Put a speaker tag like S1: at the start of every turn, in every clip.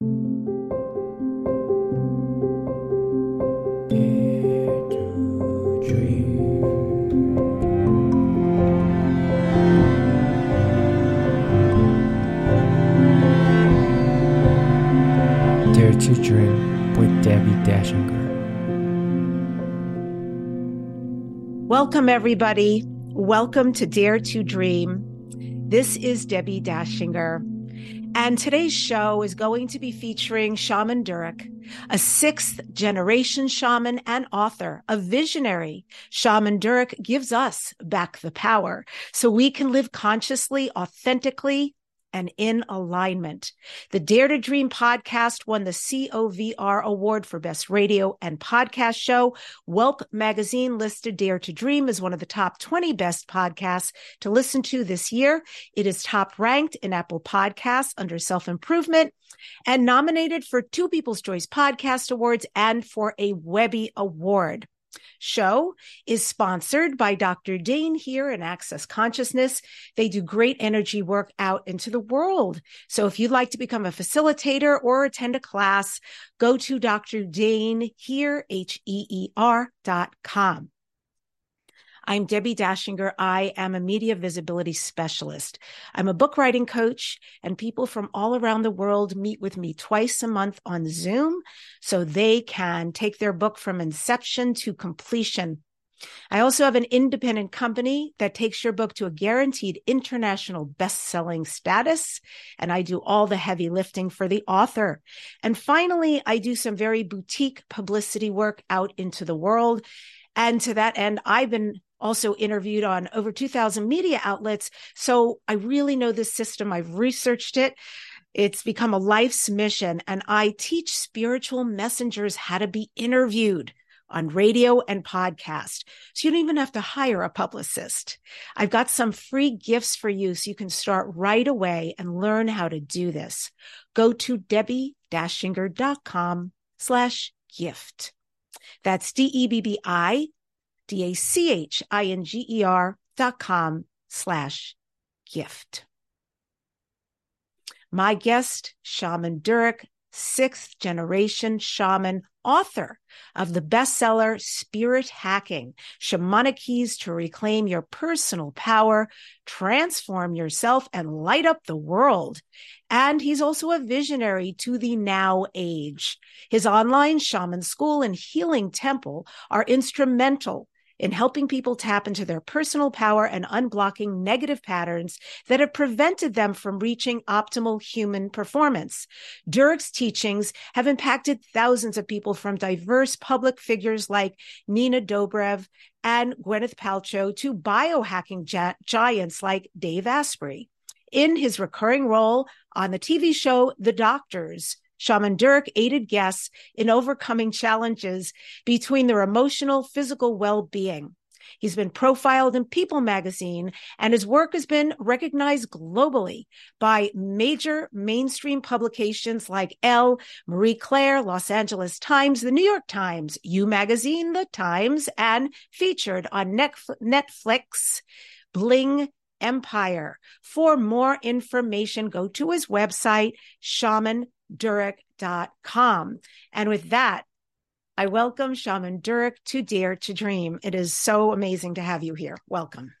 S1: Dare to Dream with Debbi Dachinger.
S2: Welcome, everybody. Welcome to Dare to Dream. This is Debbi Dachinger. And today's show is going to be featuring Shaman Durek, a sixth generation shaman and author, a visionary. Shaman Durek gives us back the power so we can live consciously, authentically, and in alignment. The Dare to Dream podcast won the COVR Award for Best Radio and Podcast Show. Welp magazine listed Dare to Dream as one of the top 20 best podcasts to listen to this year. It is top ranked in Apple Podcasts under self improvement and nominated for two People's Choice Podcast Awards and for a Webby Award show is sponsored by Dr. Dain Heer in Access Consciousness. They do great energy work out into the world. So if you'd like to become a facilitator or attend a class, go to Dr. Dain Heer, H-E-E-R dot com. I'm Debbi Dachinger. I am a media visibility specialist. I'm a book writing coach, and people from all around the world meet with me twice a month on Zoom so they can take their book from inception to completion. I also have an independent company that takes your book to a guaranteed international best-selling status, and I do all the heavy lifting for the author. And finally, I do some very boutique publicity work out into the world. And to that end, I've been also interviewed on over 2000 media outlets. So I really know this system. I've researched it. It's become a life's mission. And I teach spiritual messengers how to be interviewed on radio and podcast. So you don't even have to hire a publicist. I've got some free gifts for you so you can start right away and learn how to do this. Go to debbi-dachinger.com slash gift. That's D-E-B-B-I D-A-C-H-I-N-G-E-R dot com slash gift. My guest, Shaman Durek, sixth generation shaman, author of the bestseller Spirit Hacking, Shamanic Keys to Reclaim Your Personal Power, Transform Yourself, and Light Up the World. And he's also a visionary to the now age. His online shaman school and healing temple are instrumental in helping people tap into their personal power and unblocking negative patterns that have prevented them from reaching optimal human performance. Durek's teachings have impacted thousands of people from diverse public figures like Nina Dobrev and Gwyneth Paltrow to biohacking gi- giants like Dave Asprey. In his recurring role on the TV show The Doctors, Shaman Durek aided guests in overcoming challenges between their emotional, physical well being. He's been profiled in People magazine, and his work has been recognized globally by major mainstream publications like Elle, Marie Claire, Los Angeles Times, the New York Times, You Magazine, The Times, and featured on Netflix, Bling Empire. For more information, go to his website, shamandurek.com. And with that, I welcome Shaman Durek to Dare to Dream. It is so amazing to have you here. Welcome.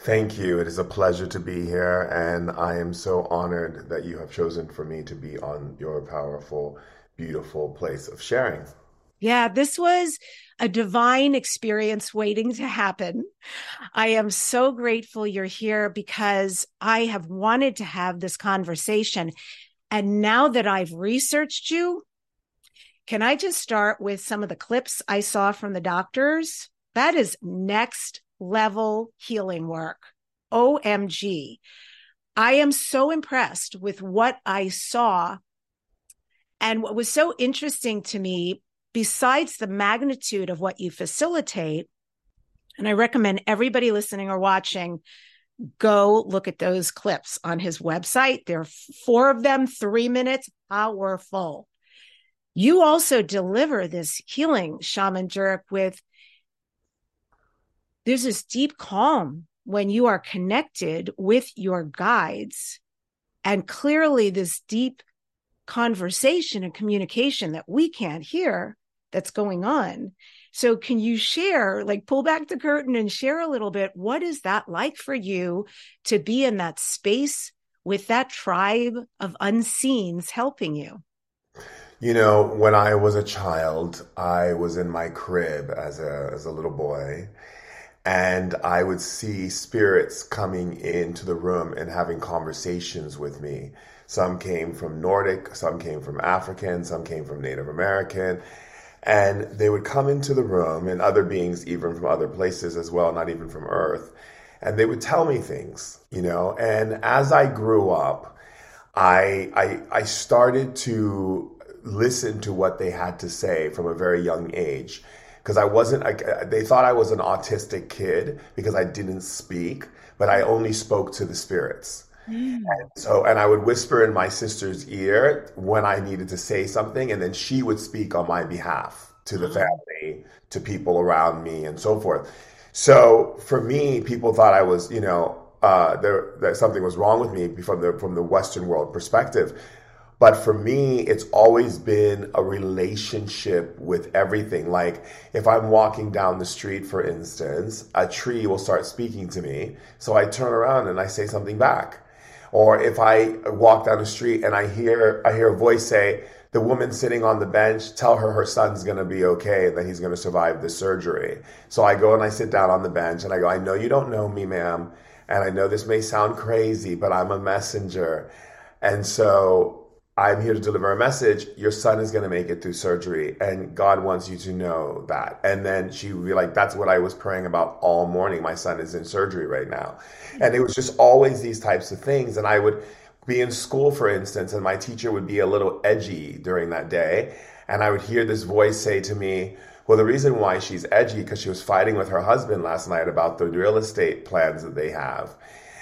S3: Thank you. It is a pleasure to be here, and I am so honored that you have chosen for me to be on your powerful, beautiful place of sharing.
S2: Yeah, this was a divine experience waiting to happen. I am so grateful you're here because I have wanted to have this conversation. And now that I've researched you, can I just start with some of the clips I saw from the doctors? That is next level healing work. OMG. I am so impressed with what I saw. And what was so interesting to me, besides the magnitude of what you facilitate, and I recommend everybody listening or watching go look at those clips on his website. There are four of them, three minutes, powerful. You also deliver this healing, Shaman Durek, with there's this deep calm when you are connected with your guides. And clearly, this deep conversation and communication that we can't hear that's going on. So can you share, like pull back the curtain and share a little bit? What is that like for you to be in that space with that tribe of unseens helping you?
S3: You know, when I was a child, I was in my crib as a as a little boy, and I would see spirits coming into the room and having conversations with me. Some came from Nordic, some came from African, some came from Native American, and they would come into the room and other beings even from other places as well, not even from Earth, and they would tell me things, you know. And as I grew up, I I, I started to listen to what they had to say from a very young age because I wasn't, I, they thought I was an autistic kid because I didn't speak, but I only spoke to the spirits. Mm. And so, and I would whisper in my sister's ear when I needed to say something, and then she would speak on my behalf to the mm. family, to people around me, and so forth. So for me, people thought I was, you know, uh, there that something was wrong with me from the from the Western world perspective. But for me, it's always been a relationship with everything. Like if I'm walking down the street, for instance, a tree will start speaking to me. So I turn around and I say something back. Or if I walk down the street and I hear, I hear a voice say, the woman sitting on the bench, tell her her son's going to be okay and that he's going to survive the surgery. So I go and I sit down on the bench and I go, I know you don't know me, ma'am. And I know this may sound crazy, but I'm a messenger. And so I'm here to deliver a message. Your son is going to make it through surgery, and God wants you to know that. And then she would be like, That's what I was praying about all morning. My son is in surgery right now. And it was just always these types of things. And I would be in school, for instance, and my teacher would be a little edgy during that day. And I would hear this voice say to me, well, the reason why she's edgy because she was fighting with her husband last night about the real estate plans that they have.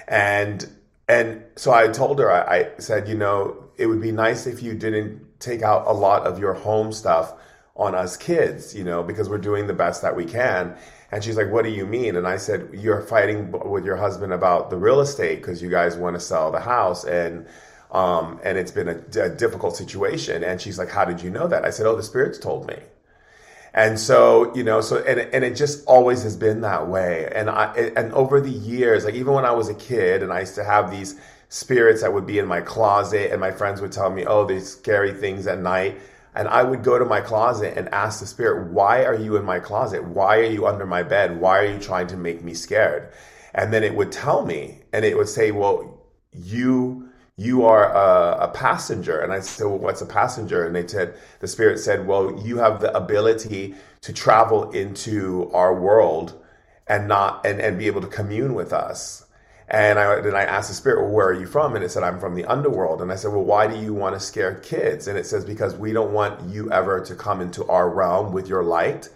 S3: And and so I told her, I, I said, you know, it would be nice if you didn't take out a lot of your home stuff on us kids, you know, because we're doing the best that we can. And she's like, What do you mean? And I said, You're fighting with your husband about the real estate because you guys want to sell the house. And um, and it's been a, a, difficult situation. And she's like, How did you know that? I said, Oh, the spirits told me. And so, you know, so, and, and it just always has been that way. And I, and over the years, like even when I was a kid and I used to have these spirits that would be in my closet and my friends would tell me, oh, these scary things at night. And I would go to my closet and ask the spirit, why are you in my closet? Why are you under my bed? Why are you trying to make me scared? And then it would tell me and it would say, well, you, you are a, a passenger. And I said, well, what's a passenger? And they said, the spirit said, well, you have the ability to travel into our world and not, and, and be able to commune with us. And I, then I asked the spirit, well, where are you from? And it said, I'm from the underworld. And I said, well, why do you want to scare kids? And it says, because we don't want you ever to come into our realm with your light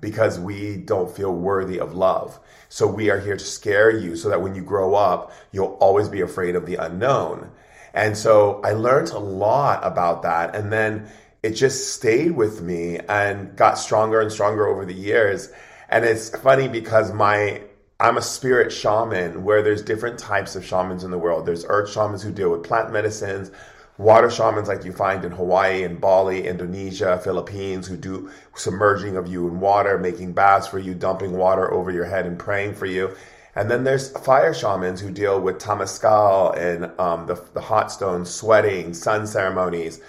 S3: because we don't feel worthy of love. So we are here to scare you so that when you grow up, you'll always be afraid of the unknown. And so I learned a lot about that. And then it just stayed with me and got stronger and stronger over the years. And it's funny because my I'm a spirit shaman where there's different types of shamans in the world. There's earth shamans who deal with plant medicines, water shamans like you find in Hawaii and Bali, Indonesia, Philippines who do submerging of you in water, making baths for you, dumping water over your head and praying for you. And then there's fire shamans who deal with Temazcal and um, the, the hot stones, sweating, sun ceremonies.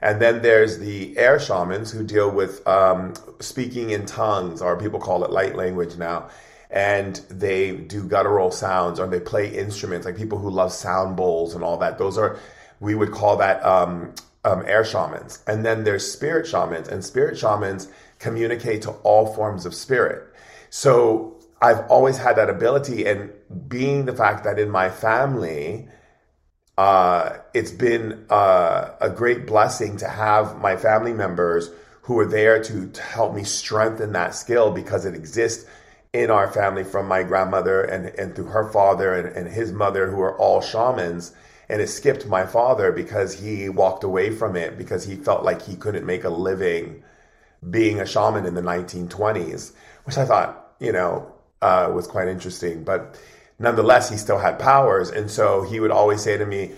S3: And then there's the air shamans who deal with um, speaking in tongues, or people call it light language now and they do guttural sounds or they play instruments like people who love sound bowls and all that. Those are we would call that um, um, air shamans. And then there's spirit shamans and spirit shamans communicate to all forms of spirit. So i've always had that ability and being the fact that in my family uh, it's been uh, a great blessing to have my family members who are there to, to help me strengthen that skill because it exists in our family from my grandmother and, and through her father and, and his mother, who are all shamans. And it skipped my father because he walked away from it because he felt like he couldn't make a living being a shaman in the 1920s, which I thought, you know, uh, was quite interesting. But nonetheless, he still had powers. And so he would always say to me,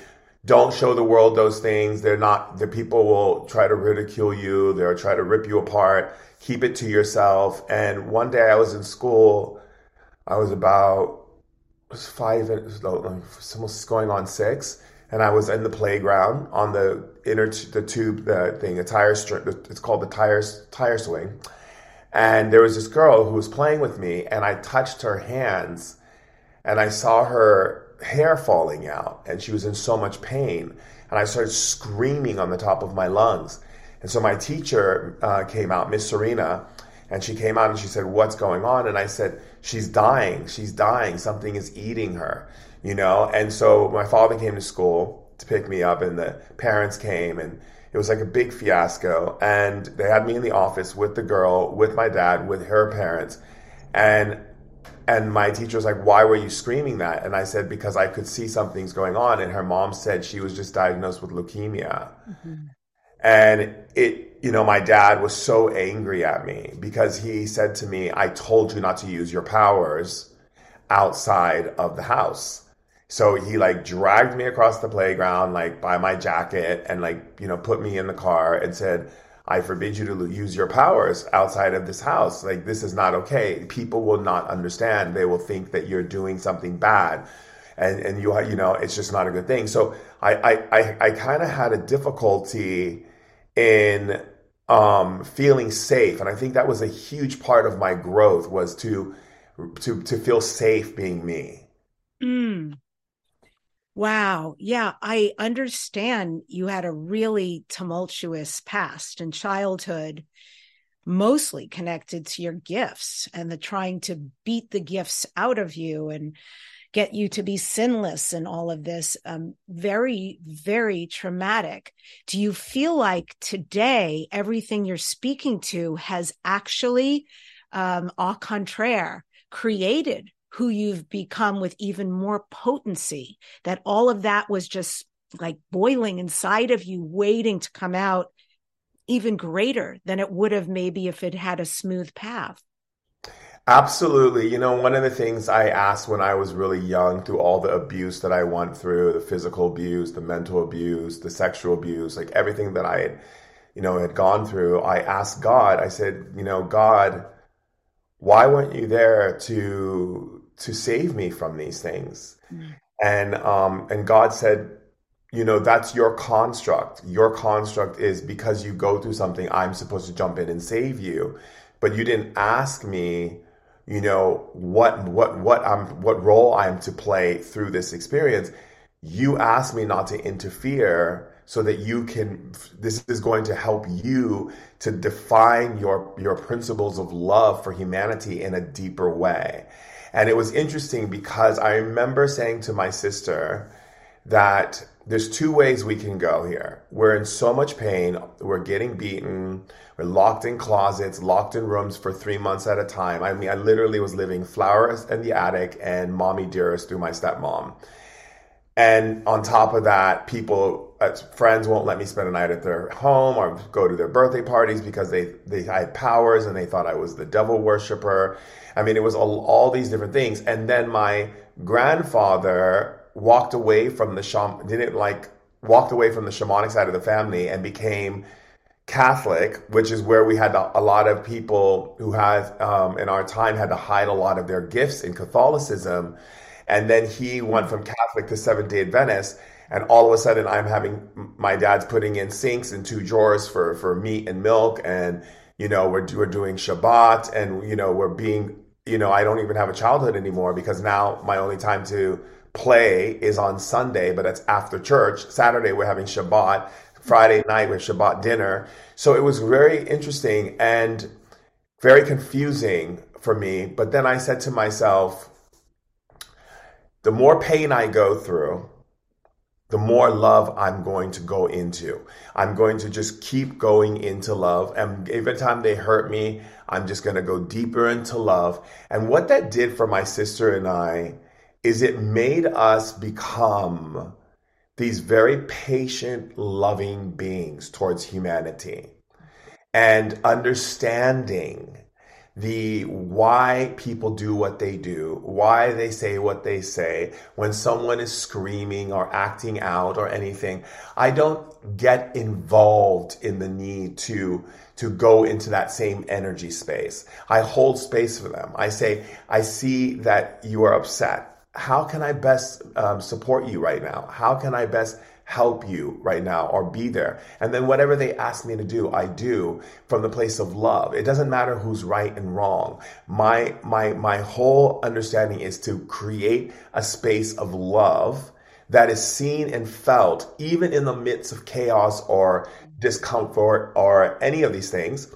S3: don't show the world those things. They're not, the people will try to ridicule you. They'll try to rip you apart. Keep it to yourself. And one day I was in school. I was about, it was five, it was almost going on six. And I was in the playground on the inner, the tube, the thing, a tire, it's called the tires, tire swing. And there was this girl who was playing with me and I touched her hands and I saw her hair falling out and she was in so much pain. And I started screaming on the top of my lungs. And so my teacher uh, came out, Miss Serena, and she came out and she said, What's going on? And I said, She's dying. She's dying. Something is eating her, you know? And so my father came to school to pick me up, and the parents came, and it was like a big fiasco. And they had me in the office with the girl, with my dad, with her parents. And and my teacher was like, Why were you screaming that? And I said, Because I could see something's going on. And her mom said she was just diagnosed with leukemia. Mm-hmm. And it, you know, my dad was so angry at me because he said to me, I told you not to use your powers outside of the house. So he like dragged me across the playground, like by my jacket, and like, you know, put me in the car and said, I forbid you to use your powers outside of this house. Like, this is not okay. People will not understand. They will think that you're doing something bad. And, and you, are, you know, it's just not a good thing. So I, I, I, I kind of had a difficulty in um, feeling safe. And I think that was a huge part of my growth was to, to, to feel safe being me.
S2: Mm. Wow. Yeah, I understand you had a really tumultuous past and childhood, mostly connected to your gifts and the trying to beat the gifts out of you and get you to be sinless and all of this. Um, very, very traumatic. Do you feel like today everything you're speaking to has actually, um, au contraire, created who you've become with even more potency, that all of that was just like boiling inside of you, waiting to come out even greater than it would have maybe if it had a smooth path.
S3: Absolutely. You know, one of the things I asked when I was really young through all the abuse that I went through, the physical abuse, the mental abuse, the sexual abuse, like everything that I had, you know, had gone through, I asked God, I said, you know, God, why weren't you there to to save me from these things. Mm. And um, and God said, you know, that's your construct. Your construct is because you go through something, I'm supposed to jump in and save you. But you didn't ask me, you know, what what what I'm what role I'm to play through this experience. You asked me not to interfere so that you can this is going to help you to define your your principles of love for humanity in a deeper way and it was interesting because I remember saying to my sister that there's two ways we can go here. We're in so much pain. We're getting beaten. We're locked in closets, locked in rooms for three months at a time. I mean, I literally was living flowers in the attic and mommy dearest through my stepmom. And on top of that, people, uh, friends won't let me spend a night at their home or go to their birthday parties because they, they had powers and they thought I was the devil worshiper. I mean, it was all, all these different things. And then my grandfather walked away from the shaman, didn't like, walked away from the shamanic side of the family and became Catholic, which is where we had a, a lot of people who had, um, in our time, had to hide a lot of their gifts in Catholicism. And then he went from Catholic to Seventh day Adventist. And all of a sudden, I'm having my dad's putting in sinks and two drawers for, for meat and milk. And, you know, we're, we're doing Shabbat and, you know, we're being you know, I don't even have a childhood anymore because now my only time to play is on Sunday, but it's after church. Saturday, we're having Shabbat. Friday night, we have Shabbat dinner. So it was very interesting and very confusing for me. But then I said to myself, the more pain I go through, the more love I'm going to go into. I'm going to just keep going into love. And every time they hurt me, I'm just going to go deeper into love. And what that did for my sister and I is it made us become these very patient, loving beings towards humanity and understanding the why people do what they do, why they say what they say, when someone is screaming or acting out or anything. I don't get involved in the need to to go into that same energy space. I hold space for them. I say, I see that you are upset. How can I best um, support you right now? How can I best help you right now or be there. And then whatever they ask me to do, I do from the place of love. It doesn't matter who's right and wrong. My my my whole understanding is to create a space of love that is seen and felt even in the midst of chaos or discomfort or any of these things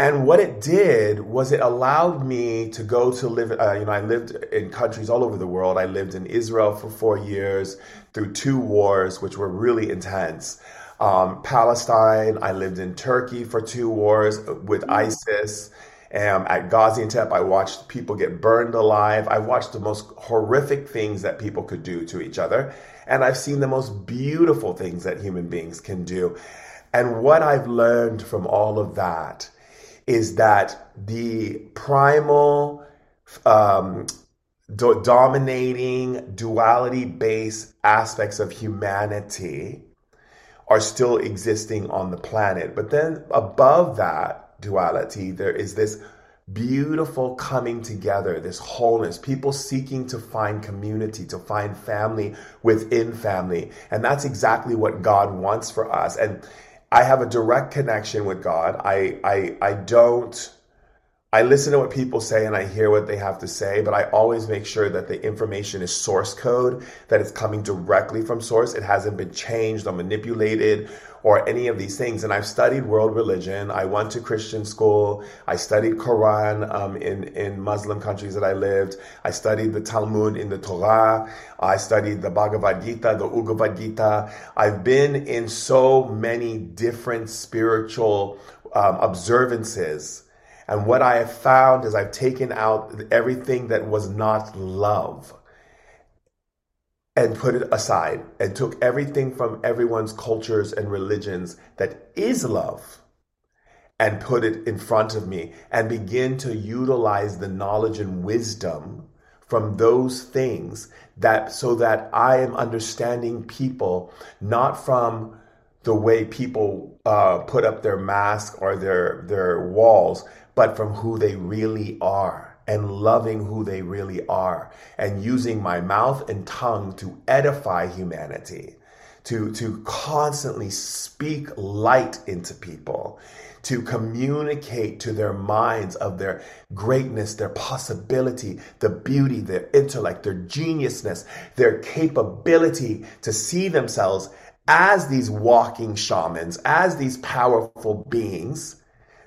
S3: and what it did was it allowed me to go to live, uh, you know, I lived in countries all over the world. I lived in Israel for four years through two wars, which were really intense. Um, Palestine, I lived in Turkey for two wars with mm. ISIS. Um, at Gaziantep, I watched people get burned alive. I watched the most horrific things that people could do to each other. And I've seen the most beautiful things that human beings can do. And what I've learned from all of that is that the primal um, do- dominating duality based aspects of humanity are still existing on the planet. But then above that duality, there is this beautiful coming together, this wholeness, people seeking to find community, to find family within family. And that's exactly what God wants for us. And I have a direct connection with God. I, I, I don't, I listen to what people say and I hear what they have to say, but I always make sure that the information is source code, that it's coming directly from source. It hasn't been changed or manipulated or any of these things. And I've studied world religion. I went to Christian school. I studied Quran um, in in Muslim countries that I lived. I studied the Talmud in the Torah. I studied the Bhagavad Gita, the Ugavad Gita. I've been in so many different spiritual um, observances. And what I have found is I've taken out everything that was not love and put it aside and took everything from everyone's cultures and religions that is love and put it in front of me and begin to utilize the knowledge and wisdom from those things that so that I am understanding people not from the way people uh, put up their mask or their their walls, but from who they really are and loving who they really are and using my mouth and tongue to edify humanity, to, to constantly speak light into people, to communicate to their minds of their greatness, their possibility, the beauty, their intellect, their geniusness, their capability to see themselves as these walking shamans, as these powerful beings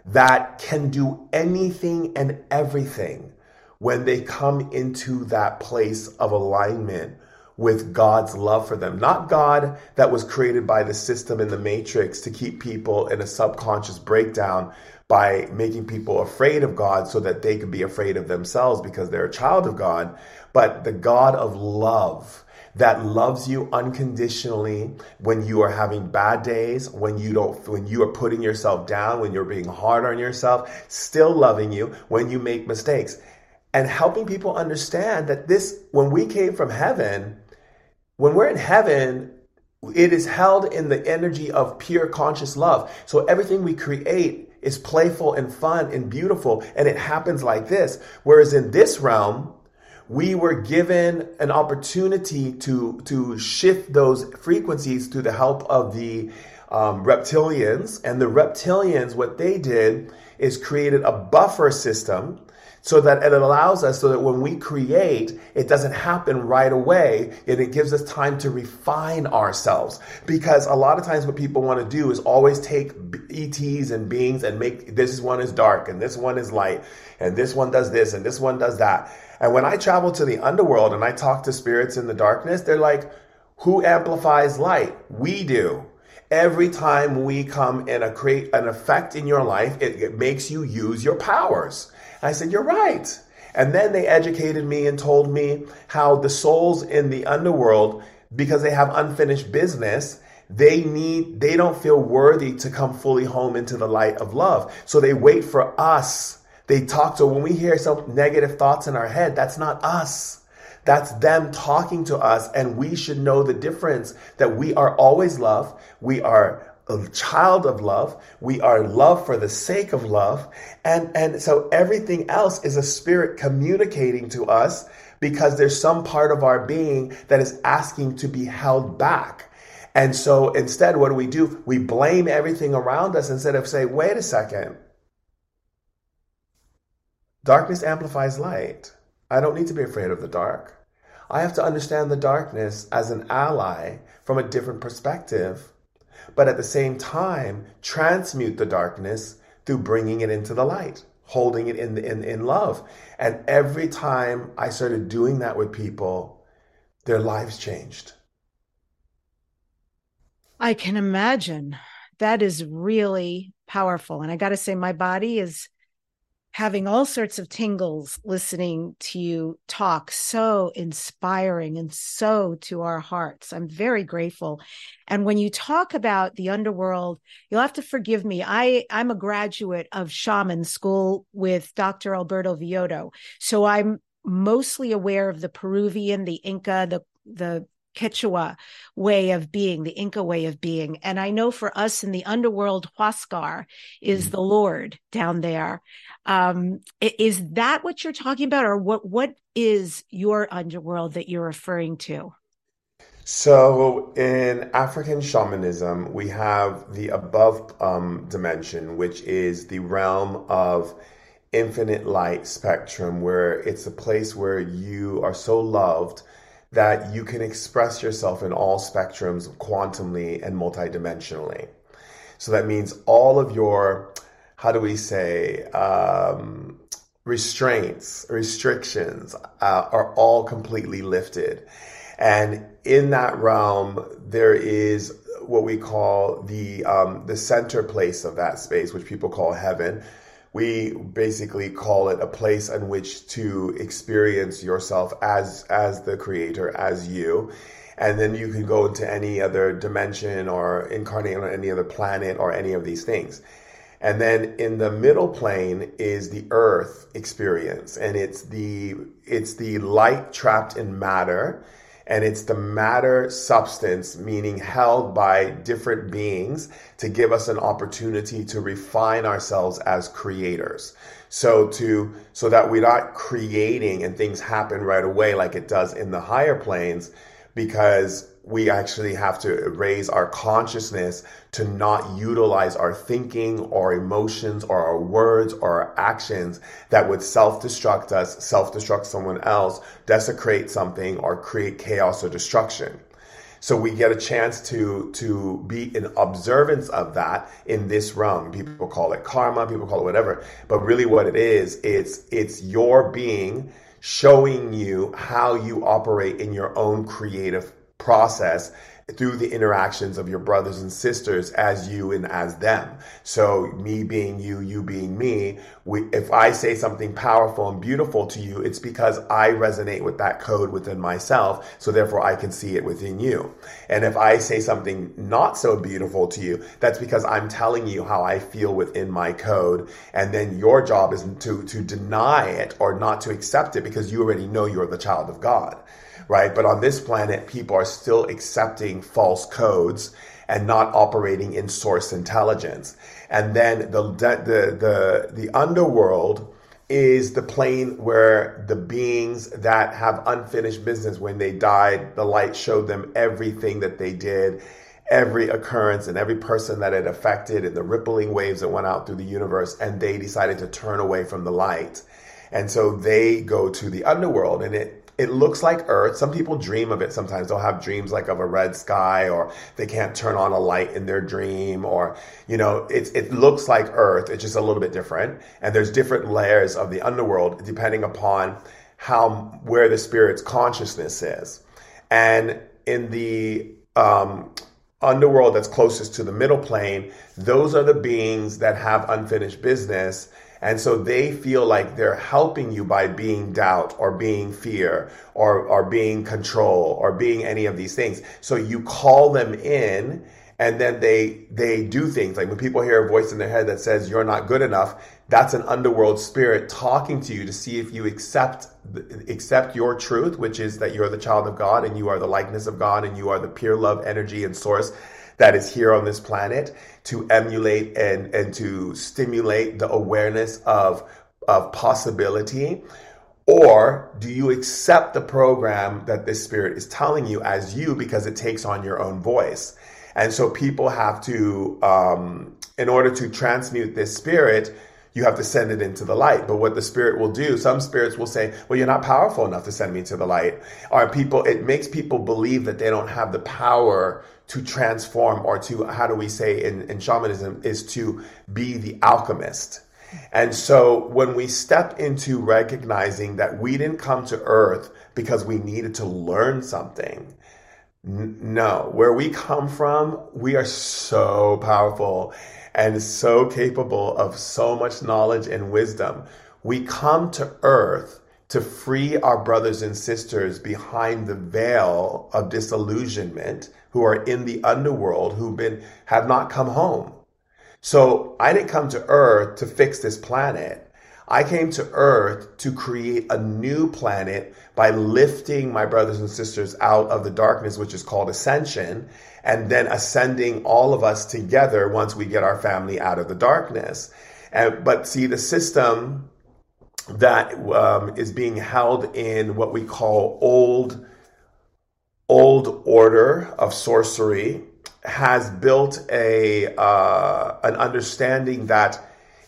S3: that can do anything and everything when they come into that place of alignment with God's love for them. Not God that was created by the system in the matrix to keep people in a subconscious breakdown by making people afraid of God so that they can be afraid of themselves because they're a child of God, but the God of love that loves you unconditionally when you are having bad days, when you don't, when you are putting yourself down, when you're being hard on yourself, still loving you when you make mistakes and helping people understand that this, when we came from heaven, when we're in heaven, it is held in the energy of pure conscious love. So everything we create is playful and fun and beautiful, and it happens like this. Whereas in this realm, we were given an opportunity to to shift those frequencies through the help of the um, reptilians. And the reptilians, what they did is created a buffer system so that it allows us so that when we create, it doesn't happen right away and it gives us time to refine ourselves. Because a lot of times what people want to do is always take ETs and beings and make this one is dark and this one is light and this one does this and this one does that. And when I travel to the underworld and I talk to spirits in the darkness, they're like, who amplifies light? We do every time we come and create an effect in your life, it, it, makes you use your powers. I said, You're right. And then they educated me and told me how the souls in the underworld, because they have unfinished business, they need, they don't feel worthy to come fully home into the light of love. So they wait for us They talk to, when we hear some negative thoughts in our head, that's not us. That's them talking to us, and we should know the difference that we are always love. We are a child of love. We are love for the sake of love. And, and so everything else is a spirit communicating to us because there's some part of our being that is asking to be held back. And so instead, what do we do? We blame everything around us instead of say, wait a second. Darkness amplifies light. I don't need to be afraid of the dark. I have to understand the darkness as an ally from a different perspective, but at the same time, transmute the darkness through bringing it into the light, holding it in, in, in love. And every time I started doing that with people, their lives changed.
S2: I can imagine. That is really powerful. And I got to say, my body is having all sorts of tingles listening to you talk so inspiring and so to our hearts. I'm very grateful. And when you talk about the underworld you'll have to forgive me. I i'm a graduate of shaman school with dr alberto villoldo so i'm mostly aware of the peruvian the inca the the Quechua way of being, the Inca way of being. And I know for us in the underworld, Huascar is mm-hmm. the Lord down there. Um, is that what you're talking about, or what? What is your underworld that you're referring to?
S3: So, in African shamanism, we have the above um, dimension, which is the realm of infinite light spectrum, where it's a place where you are so loved that you can express yourself in all spectrums quantumly and multidimensionally. So that means all of your, how do we say, um, restraints, restrictions uh, are all completely lifted. And in that realm, there is what we call the um, the center place of that space, which people call heaven, we basically call it a place in which to experience yourself as as the creator as you. And then you can go into any other dimension or incarnate on any other planet or any of these things. And then in the middle plane is the earth experience. And it's the it's the light trapped in matter and it's the matter substance, meaning held by different beings to give us an opportunity to refine ourselves as creators. So to, so that we're not creating and things happen right away like it does in the higher planes because we actually have to raise our consciousness to not utilize our thinking or emotions or our words or our actions that would self-destruct us, self-destruct someone else, desecrate something or create chaos or destruction. So we get a chance to to be in observance of that in this realm. People call it karma, people call it whatever, but really what it is, it's it's your being showing you how you operate in your own creative process through the interactions of your brothers and sisters as you and as them. So me being you, you being me, we, if I say something powerful and beautiful to you, it's because I resonate with that code within myself. So therefore I can see it within you. And if I say something not so beautiful to you, that's because I'm telling you how I feel within my code. And then your job is to, to deny it or not to accept it because you already know you're the child of God right? But on this planet, people are still accepting false codes and not operating in source intelligence. And then the the the the underworld is the plane where the beings that have unfinished business when they died, the light showed them everything that they did, every occurrence and every person that it affected and the rippling waves that went out through the universe and they decided to turn away from the light. And so they go to the underworld and it it looks like Earth. Some people dream of it sometimes. They'll have dreams like of a red sky or they can't turn on a light in their dream or, you know, it, it looks like Earth. It's just a little bit different. And there's different layers of the underworld depending upon how, where the spirit's consciousness is. And in the, um, underworld that's closest to the middle plane, those are the beings that have unfinished business and so they feel like they're helping you by being doubt or being fear or, or being control or being any of these things. So you call them in and then they they do things like when people hear a voice in their head that says you're not good enough that's an underworld spirit talking to you to see if you accept accept your truth which is that you're the child of god and you are the likeness of god and you are the pure love energy and source that is here on this planet to emulate and and to stimulate the awareness of of possibility or do you accept the program that this spirit is telling you as you because it takes on your own voice and so people have to, um, in order to transmute this spirit, you have to send it into the light. But what the spirit will do, some spirits will say, well, you're not powerful enough to send me to the light. Or people, it makes people believe that they don't have the power to transform or to, how do we say in, in shamanism, is to be the alchemist. And so when we step into recognizing that we didn't come to earth because we needed to learn something, no, where we come from, we are so powerful and so capable of so much knowledge and wisdom. We come to earth to free our brothers and sisters behind the veil of disillusionment who are in the underworld who've been have not come home. So I didn't come to earth to fix this planet. I came to earth to create a new planet by lifting my brothers and sisters out of the darkness, which is called ascension, and then ascending all of us together once we get our family out of the darkness. And, but see, the system that um, is being held in what we call old, old order of sorcery has built a uh, an understanding that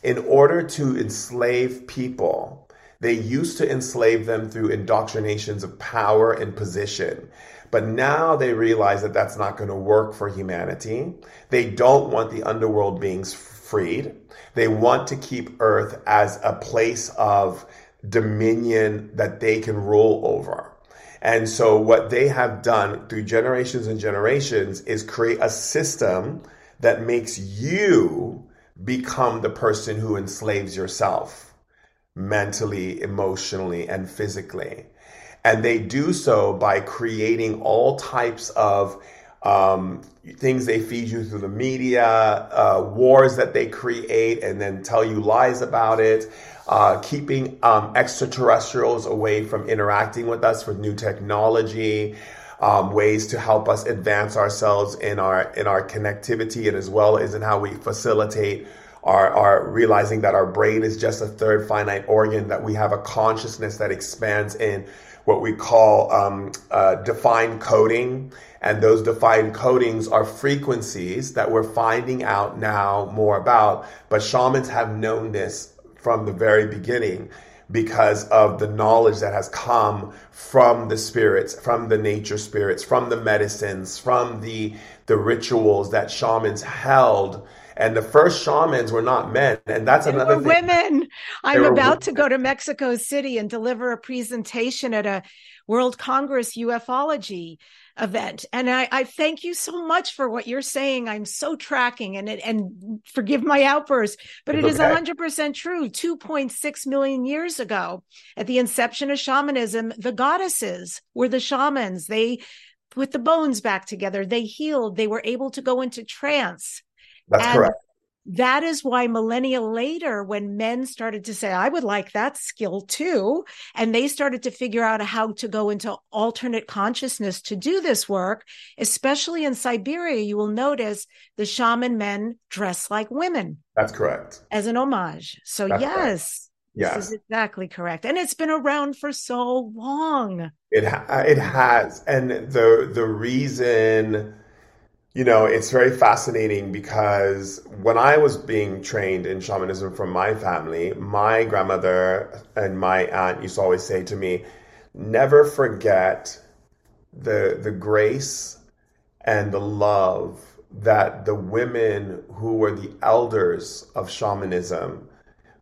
S3: in order to enslave people, they used to enslave them through indoctrinations of power and position. But now they realize that that's not going to work for humanity. They don't want the underworld beings freed. They want to keep Earth as a place of dominion that they can rule over. And so, what they have done through generations and generations is create a system that makes you become the person who enslaves yourself mentally, emotionally, and physically. And they do so by creating all types of um, things they feed you through the media, uh, wars that they create and then tell you lies about it, uh, keeping um, extraterrestrials away from interacting with us with new technology, um, ways to help us advance ourselves in our in our connectivity and as well as in how we facilitate our, our realizing that our brain is just a third finite organ that we have a consciousness that expands in what we call um, uh, defined coding and those defined codings are frequencies that we're finding out now more about but shamans have known this from the very beginning because of the knowledge that has come from the spirits, from the nature spirits, from the medicines, from the the rituals that shamans held. And the first shamans were not men, and that's
S2: they
S3: another thing.
S2: women. I'm
S3: were
S2: about to go to Mexico City and deliver a presentation at a World Congress ufology event. And I, I thank you so much for what you're saying. I'm so tracking and it, and forgive my outburst, but
S3: It's
S2: it is
S3: okay.
S2: 100% true. 2.6 million years ago, at the inception of shamanism, the goddesses were the shamans. They put the bones back together. They healed. They were able to go into trance.
S3: That's
S2: And
S3: correct.
S2: that is why millennia later, when men started to say, I would like that skill too, and they started to figure out how to go into alternate consciousness to do this work, especially in Siberia, you will notice the shaman men dress like women
S3: That's correct.
S2: as an homage. So,
S3: That's correct.
S2: yes, this
S3: Yes.
S2: is exactly correct. And it's been around for so long.
S3: It it has, and the the reason, you know, it's very fascinating because when I was being trained in shamanism from my family, my grandmother and my aunt used to always say to me, "Never forget the the grace and the love that the women who were the elders of shamanism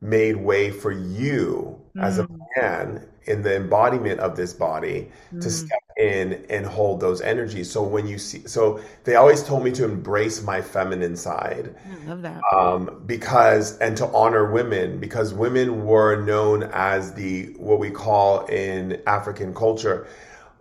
S3: made way for you as a man in the embodiment of this body to
S2: Mm.
S3: step in and hold those energies. So when you see, so they always told me to embrace my feminine side
S2: I love that.
S3: um, because and to honor women because women were known as the what we call in African culture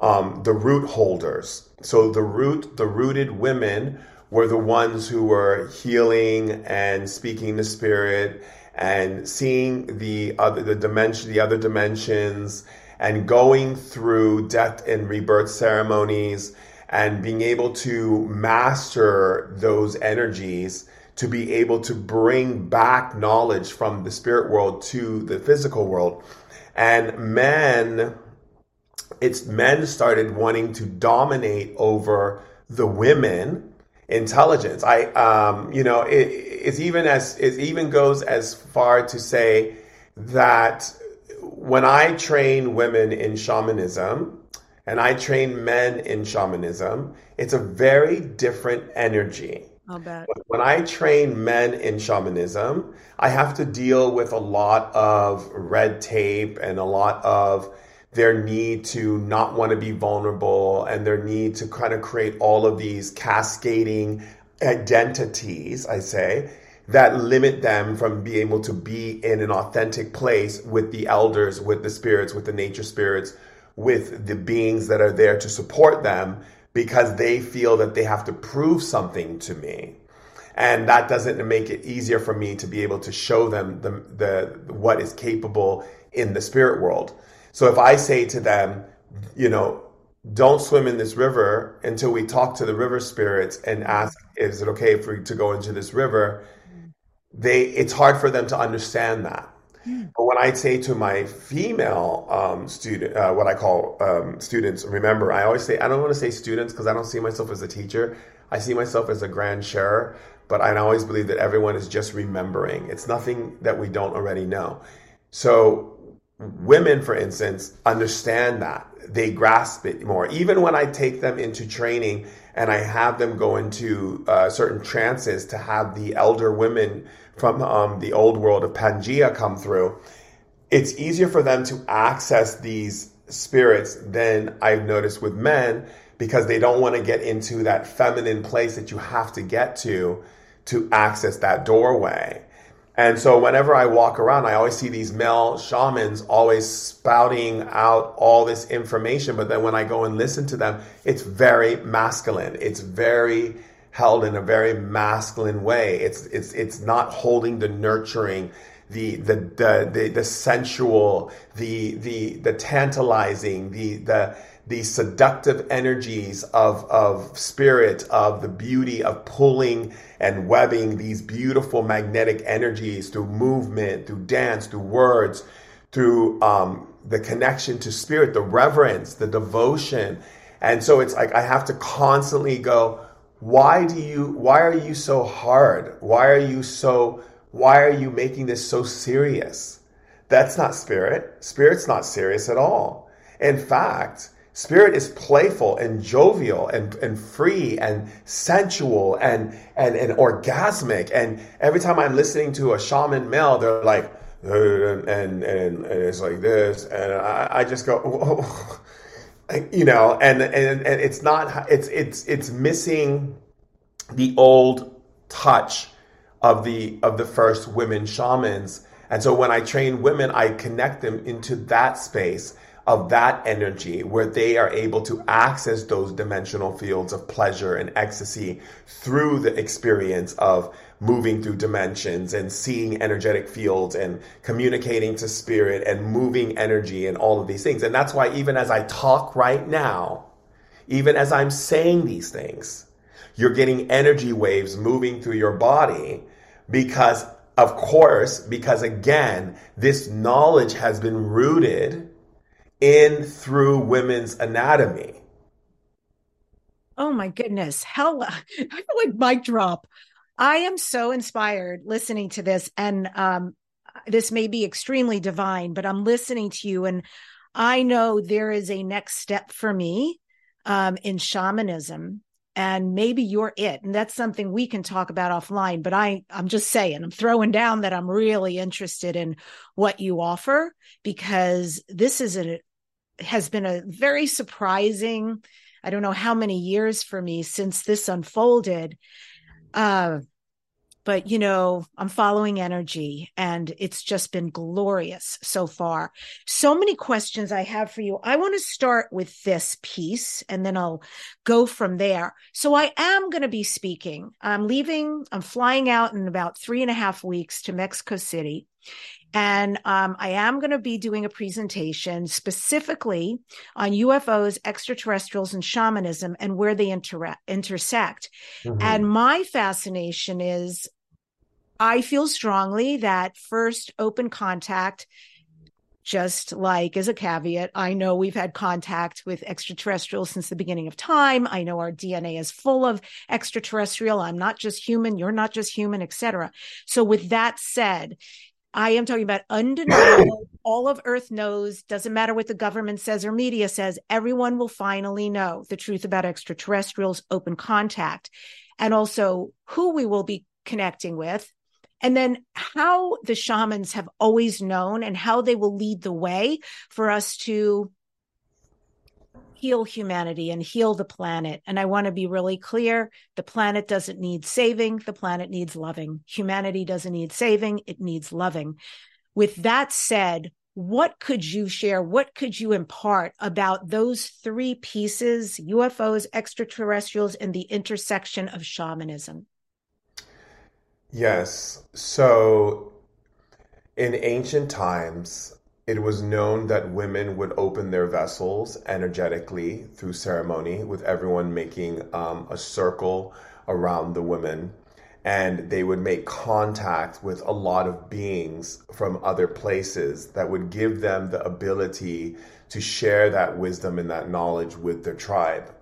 S3: um, the root holders. So the root, the rooted women were the ones who were healing and speaking the spirit and seeing the other the dimension the other dimensions and going through death and rebirth ceremonies and being able to master those energies to be able to bring back knowledge from the spirit world to the physical world and men it's men started wanting to dominate over the women intelligence. I, um, you know, it, it's even as it even goes as far to say that when I train women in shamanism and I train men in shamanism, it's a very different energy.
S2: I'll bet.
S3: When I train men in shamanism, I have to deal with a lot of red tape and a lot of their need to not want to be vulnerable and their need to kind of create all of these cascading identities, I say, that limit them from being able to be in an authentic place with the elders, with the spirits, with the nature spirits, with the beings that are there to support them because they feel that they have to prove something to me. And that doesn't make it easier for me to be able to show them the, the what is capable in the spirit world. So if I say to them, you know, don't swim in this river until we talk to the river spirits and ask, is it okay for you to go into this river? They, it's hard for them to understand that. But when I say to my female um, student, uh, what I call um, students, remember, I always say, I don't want to say students because I don't see myself as a teacher. I see myself as a grand sharer, but I always believe that everyone is just remembering. It's nothing that we don't already know. So women, for instance, understand that. They grasp it more. Even when I take them into training and I have them go into uh, certain trances to have the elder women from um, the old world of Pangea come through, it's easier for them to access these spirits than I've noticed with men because they don't want to get into that feminine place that you have to get to to access that doorway. And so whenever I walk around, I always see these male shamans always spouting out all this information. But then when I go and listen to them, it's very masculine. It's very held in a very masculine way. It's, it's, it's not holding the nurturing, the, the, the, the, the sensual, the, the, the tantalizing, the, the, the seductive energies of, of spirit, of the beauty of pulling and webbing these beautiful magnetic energies through movement, through dance, through words, through um, the connection to spirit, the reverence, the devotion. And so it's like I have to constantly go, why do you, why are you so hard? Why are you so, why are you making this so serious? That's not spirit. Spirit's not serious at all. In fact, Spirit is playful and jovial and, and free and sensual and, and, and orgasmic. And every time I'm listening to a shaman male, they're like, and, and, and it's like this. And I, I just go. you know, and, and, and it's not, it's, it's, it's missing the old touch of the, of the first women shamans. And so when I train women, I connect them into that space of that energy where they are able to access those dimensional fields of pleasure and ecstasy through the experience of moving through dimensions and seeing energetic fields and communicating to spirit and moving energy and all of these things. And that's why even as I talk right now, even as I'm saying these things, you're getting energy waves moving through your body because of course, because again, this knowledge has been rooted in through women's anatomy.
S2: Oh my goodness. Hell, I feel like mic drop. I am so inspired listening to this. And um, this may be extremely divine, but I'm listening to you and I know there is a next step for me um, in shamanism and maybe you're it and that's something we can talk about offline but i i'm just saying i'm throwing down that i'm really interested in what you offer because this is a has been a very surprising i don't know how many years for me since this unfolded uh but you know, I'm following energy and it's just been glorious so far. So many questions I have for you. I want to start with this piece and then I'll go from there. So I am going to be speaking. I'm leaving, I'm flying out in about three and a half weeks to Mexico City. And um, I am going to be doing a presentation specifically on UFOs, extraterrestrials, and shamanism and where they inter- intersect. Mm-hmm. And my fascination is I feel strongly that first open contact just like as a caveat, I know we've had contact with extraterrestrials since the beginning of time. I know our DNA is full of extraterrestrial. I'm not just human. You're not just human, etc. So with that said, I am talking about undeniable. All of Earth knows, doesn't matter what the government says or media says, everyone will finally know the truth about extraterrestrials, open contact, and also who we will be connecting with. And then how the shamans have always known and how they will lead the way for us to heal humanity and heal the planet. And I want to be really clear the planet doesn't need saving, the planet needs loving. Humanity doesn't need saving, it needs loving. With that said, what could you share? What could you impart about those three pieces UFOs, extraterrestrials, and the intersection of shamanism?
S3: Yes. So in ancient times, it was known that women would open their vessels energetically through ceremony, with everyone making um, a circle around the women. And they would make contact with a lot of beings from other places that would give them the ability to share that wisdom and that knowledge with their tribe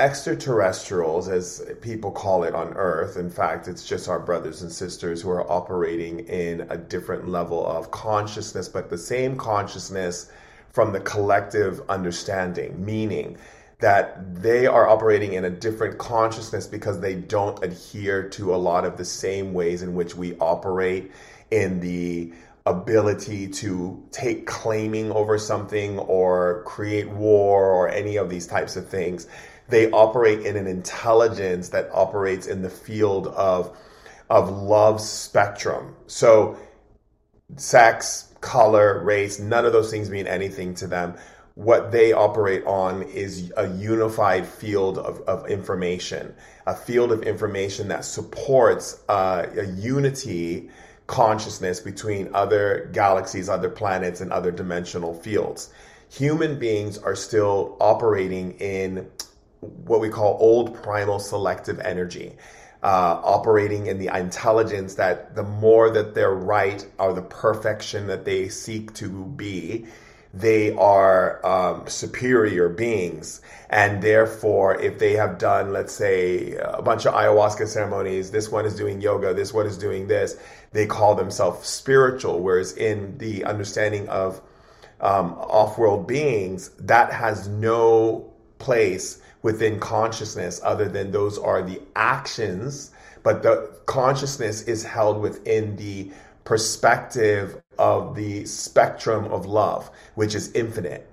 S3: extraterrestrials, as people call it on Earth, in fact, it's just our brothers and sisters who are operating in a different level of consciousness, but the same consciousness from the collective understanding, meaning that they are operating in a different consciousness because they don't adhere to a lot of the same ways in which we operate in the ability to take claiming over something or create war or any of these types of things they operate in an intelligence that operates in the field of of love spectrum. So sex, color, race, none of those things mean anything to them. What they operate on is a unified field of, of information, a field of information that supports uh, a unity consciousness between other galaxies, other planets, and other dimensional fields. Human beings are still operating in what we call old primal selective energy. Uh, operating in the intelligence that the more that they're right or the perfection that they seek to be, they are um, superior beings. And therefore, if they have done, let's say, a bunch of ayahuasca ceremonies, this one is doing yoga, this one is doing this, they call themselves spiritual. Whereas in the understanding of um, off world beings, that has no place within consciousness other than those are the actions, but the consciousness is held within the perspective of the spectrum of love, which is infinite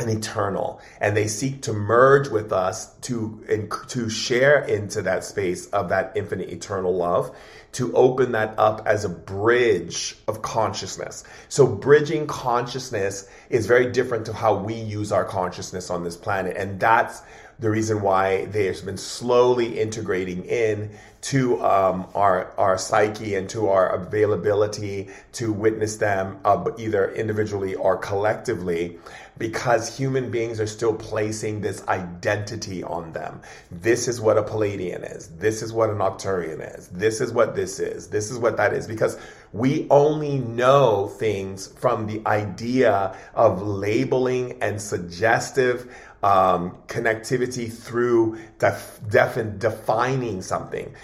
S3: and eternal and they seek to merge with us to to share into that space of that infinite eternal love to open that up as a bridge of consciousness. So bridging consciousness is very different to how we use our consciousness on this planet and that's the reason why they've been slowly integrating in to um, our our psyche and to our availability to witness them uh, either individually or collectively because human beings are still placing this identity on them. This is what a Pleiadian is. This is what an Arcturian is. This is what this is. This is what that is. Because we only know things from the idea of labeling and suggestive um, connectivity through def- def- defining something.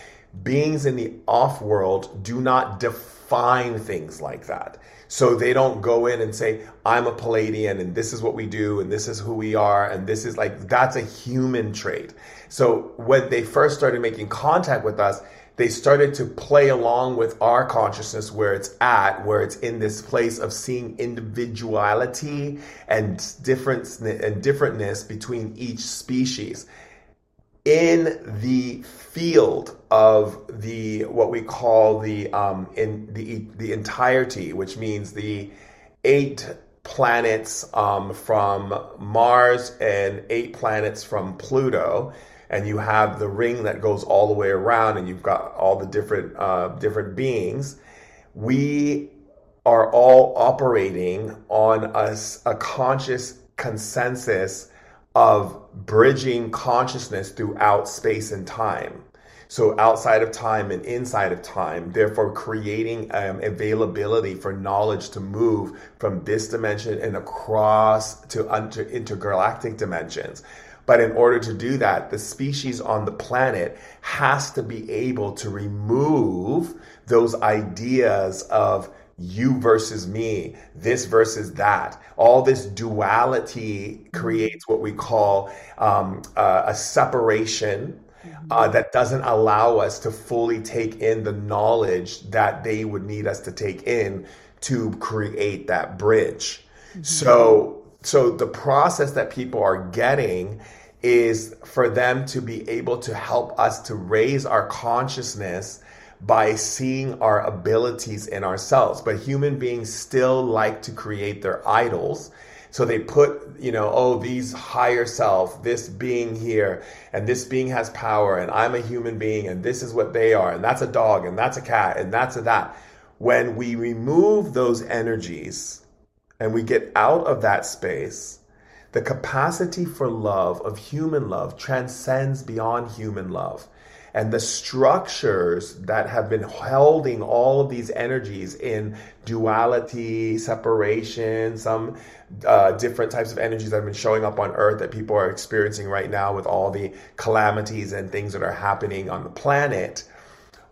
S3: Beings in the off world do not define things like that. So they don't go in and say, I'm a Pleiadian and this is what we do and this is who we are and this is like, that's a human trait. So when they first started making contact with us, they started to play along with our consciousness where it's at, where it's in this place of seeing individuality and difference and differentness between each species. in the field of the what we call the um, in the the entirety, which means the eight planets um, from Mars and eight planets from Pluto, and you have the ring that goes all the way around, and you've got all the different uh, different beings. We are all operating on a, a conscious consensus of bridging consciousness throughout space and time. So outside of time and inside of time, therefore creating um, availability for knowledge to move from this dimension and across to inter- intergalactic dimensions. But in order to do that, the species on the planet has to be able to remove those ideas of you versus me, this versus that. All this duality creates what we call um, uh, a separation uh, that doesn't allow us to fully take in the knowledge that they would need us to take in to create that bridge. Mm-hmm. So, so the process that people are getting is for them to be able to help us to raise our consciousness by seeing our abilities in ourselves. But human beings still like to create their idols. So they put, you know, oh, these higher self, this being here, and this being has power, and I'm a human being, and this is what they are, and that's a dog, and that's a cat, and that's a that. When we remove those energies and we get out of that space, the capacity for love, of human love, transcends beyond human love. And the structures that have been holding all of these energies in duality, separation, some uh, different types of energies that have been showing up on Earth that people are experiencing right now with all the calamities and things that are happening on the planet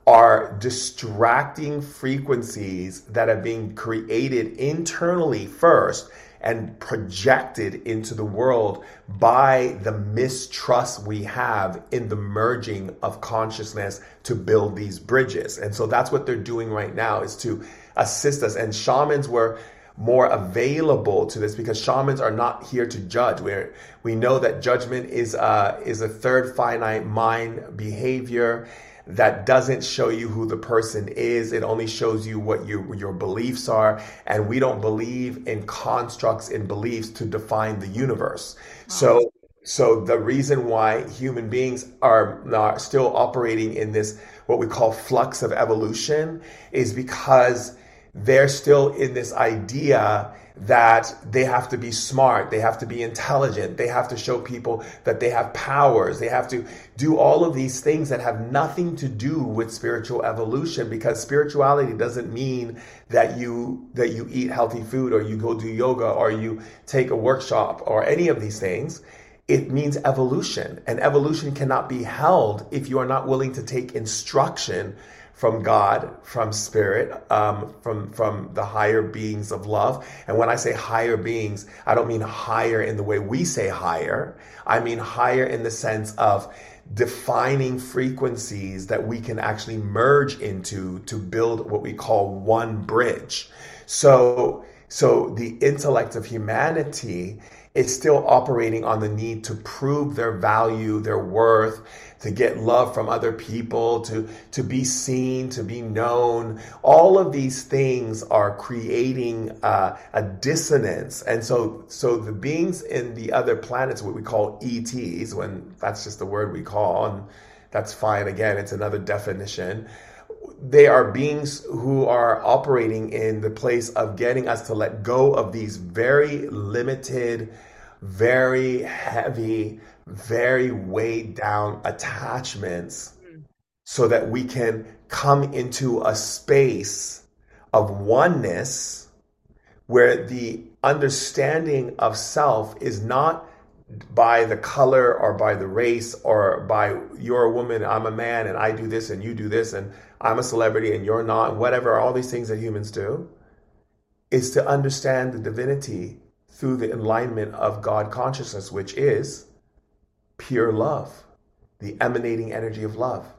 S3: are distracting frequencies that are being created internally first and projected into the world by the mistrust we have in the merging of consciousness to build these bridges. And so that's what they're doing right now is to assist us. And shamans were more available to this because shamans are not here to judge. We we know that judgment is uh, is a third finite mind behavior that doesn't show you who the person is. It only shows you what you, your beliefs are. And we don't believe in constructs and beliefs to define the universe. Wow. So, so the reason why human beings are not still operating in this, what we call flux of evolution is because they're still in this idea that they have to be smart, they have to be intelligent, they have to show people that they have powers, they have to do all of these things that have nothing to do with spiritual evolution because spirituality doesn't mean that you that you eat healthy food or you go do yoga or you take a workshop or any of these things. It means evolution, and evolution cannot be held if you are not willing to take instruction from God, from spirit, um, from from the higher beings of love. And when I say higher beings, I don't mean higher in the way we say higher. I mean higher in the sense of defining frequencies that we can actually merge into to build what we call one bridge. So so the intellect of humanity is still operating on the need to prove their value, their worth, to get love from other people, to, to be seen, to be known. All of these things are creating uh, a dissonance. And so, so the beings in the other planets, what we call ETs, when that's just the word we call, and that's fine. Again, it's another definition they are beings who are operating in the place of getting us to let go of these very limited, very heavy, very weighed down attachments mm. so that we can come into a space of oneness where the understanding of self is not by the color or by the race or by you're a woman, I'm a man, and I do this and you do this, and I'm a celebrity and you're not, and whatever, all these things that humans do, is to understand the divinity through the enlightenment of God consciousness, which is pure love, the emanating energy of love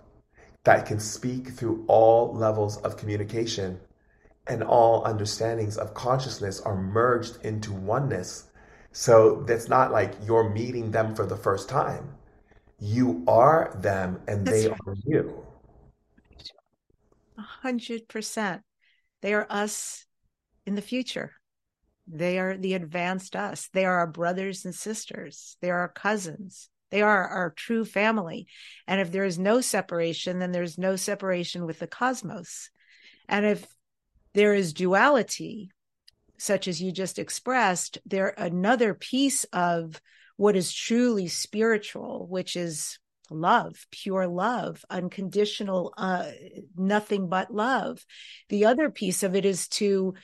S3: that can speak through all levels of communication and all understandings of consciousness are merged into oneness. So that's not like you're meeting them for the first time. you are them and
S2: That's
S3: they
S2: right.
S3: are you.
S2: A hundred percent. They are us in the future. They are the advanced us. They are our brothers and sisters. They are our cousins. They are our true family. And if there is no separation, then there's no separation with the cosmos. And if there is duality, such as you just expressed, there another piece of what is truly spiritual, which is love, pure love, unconditional, uh, nothing but love. The other piece of it is to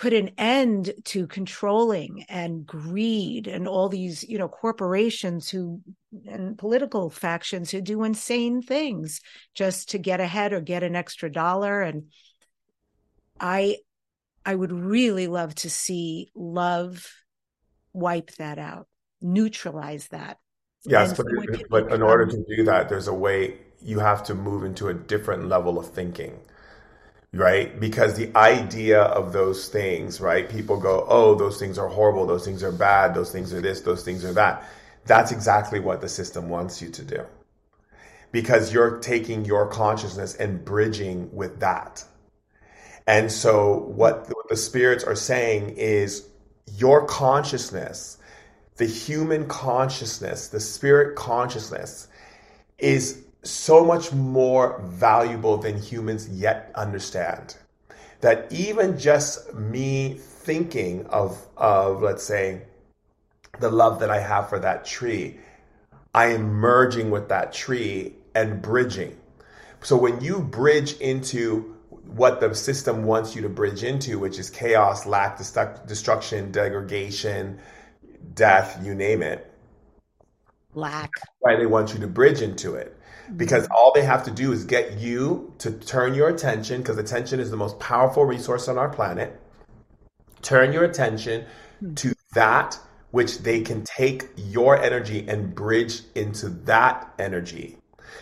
S2: put an end to controlling and greed and all these you know corporations who and political factions who do insane things just to get ahead or get an extra dollar. And i i would really love to see love wipe that out neutralize that.
S3: Yes, but,
S2: so it can
S3: but in order to do that, there's a way you have to move into a different level of thinking, right? Because the idea of those things, right? People go, oh, those things are horrible, those things are bad, those things are this, those things are that. That's exactly what the system wants you to do. Because you're taking your consciousness and bridging with that. And so what the, spirits are saying is your consciousness, the human consciousness, the spirit consciousness is so much more valuable than humans yet understand. That even just me thinking of, of let's say, the love that I have for that tree, I am merging with that tree and bridging. So when you bridge into what the system wants you to bridge into, which is chaos, lack, destu- destruction, degradation, death, you name it,
S2: lack
S3: why they want you to bridge into it. Because mm-hmm. all they have to do is get you to turn your attention, because attention is the most powerful resource on our planet. Turn your attention hmm. to that which they can take your energy and bridge into that energy.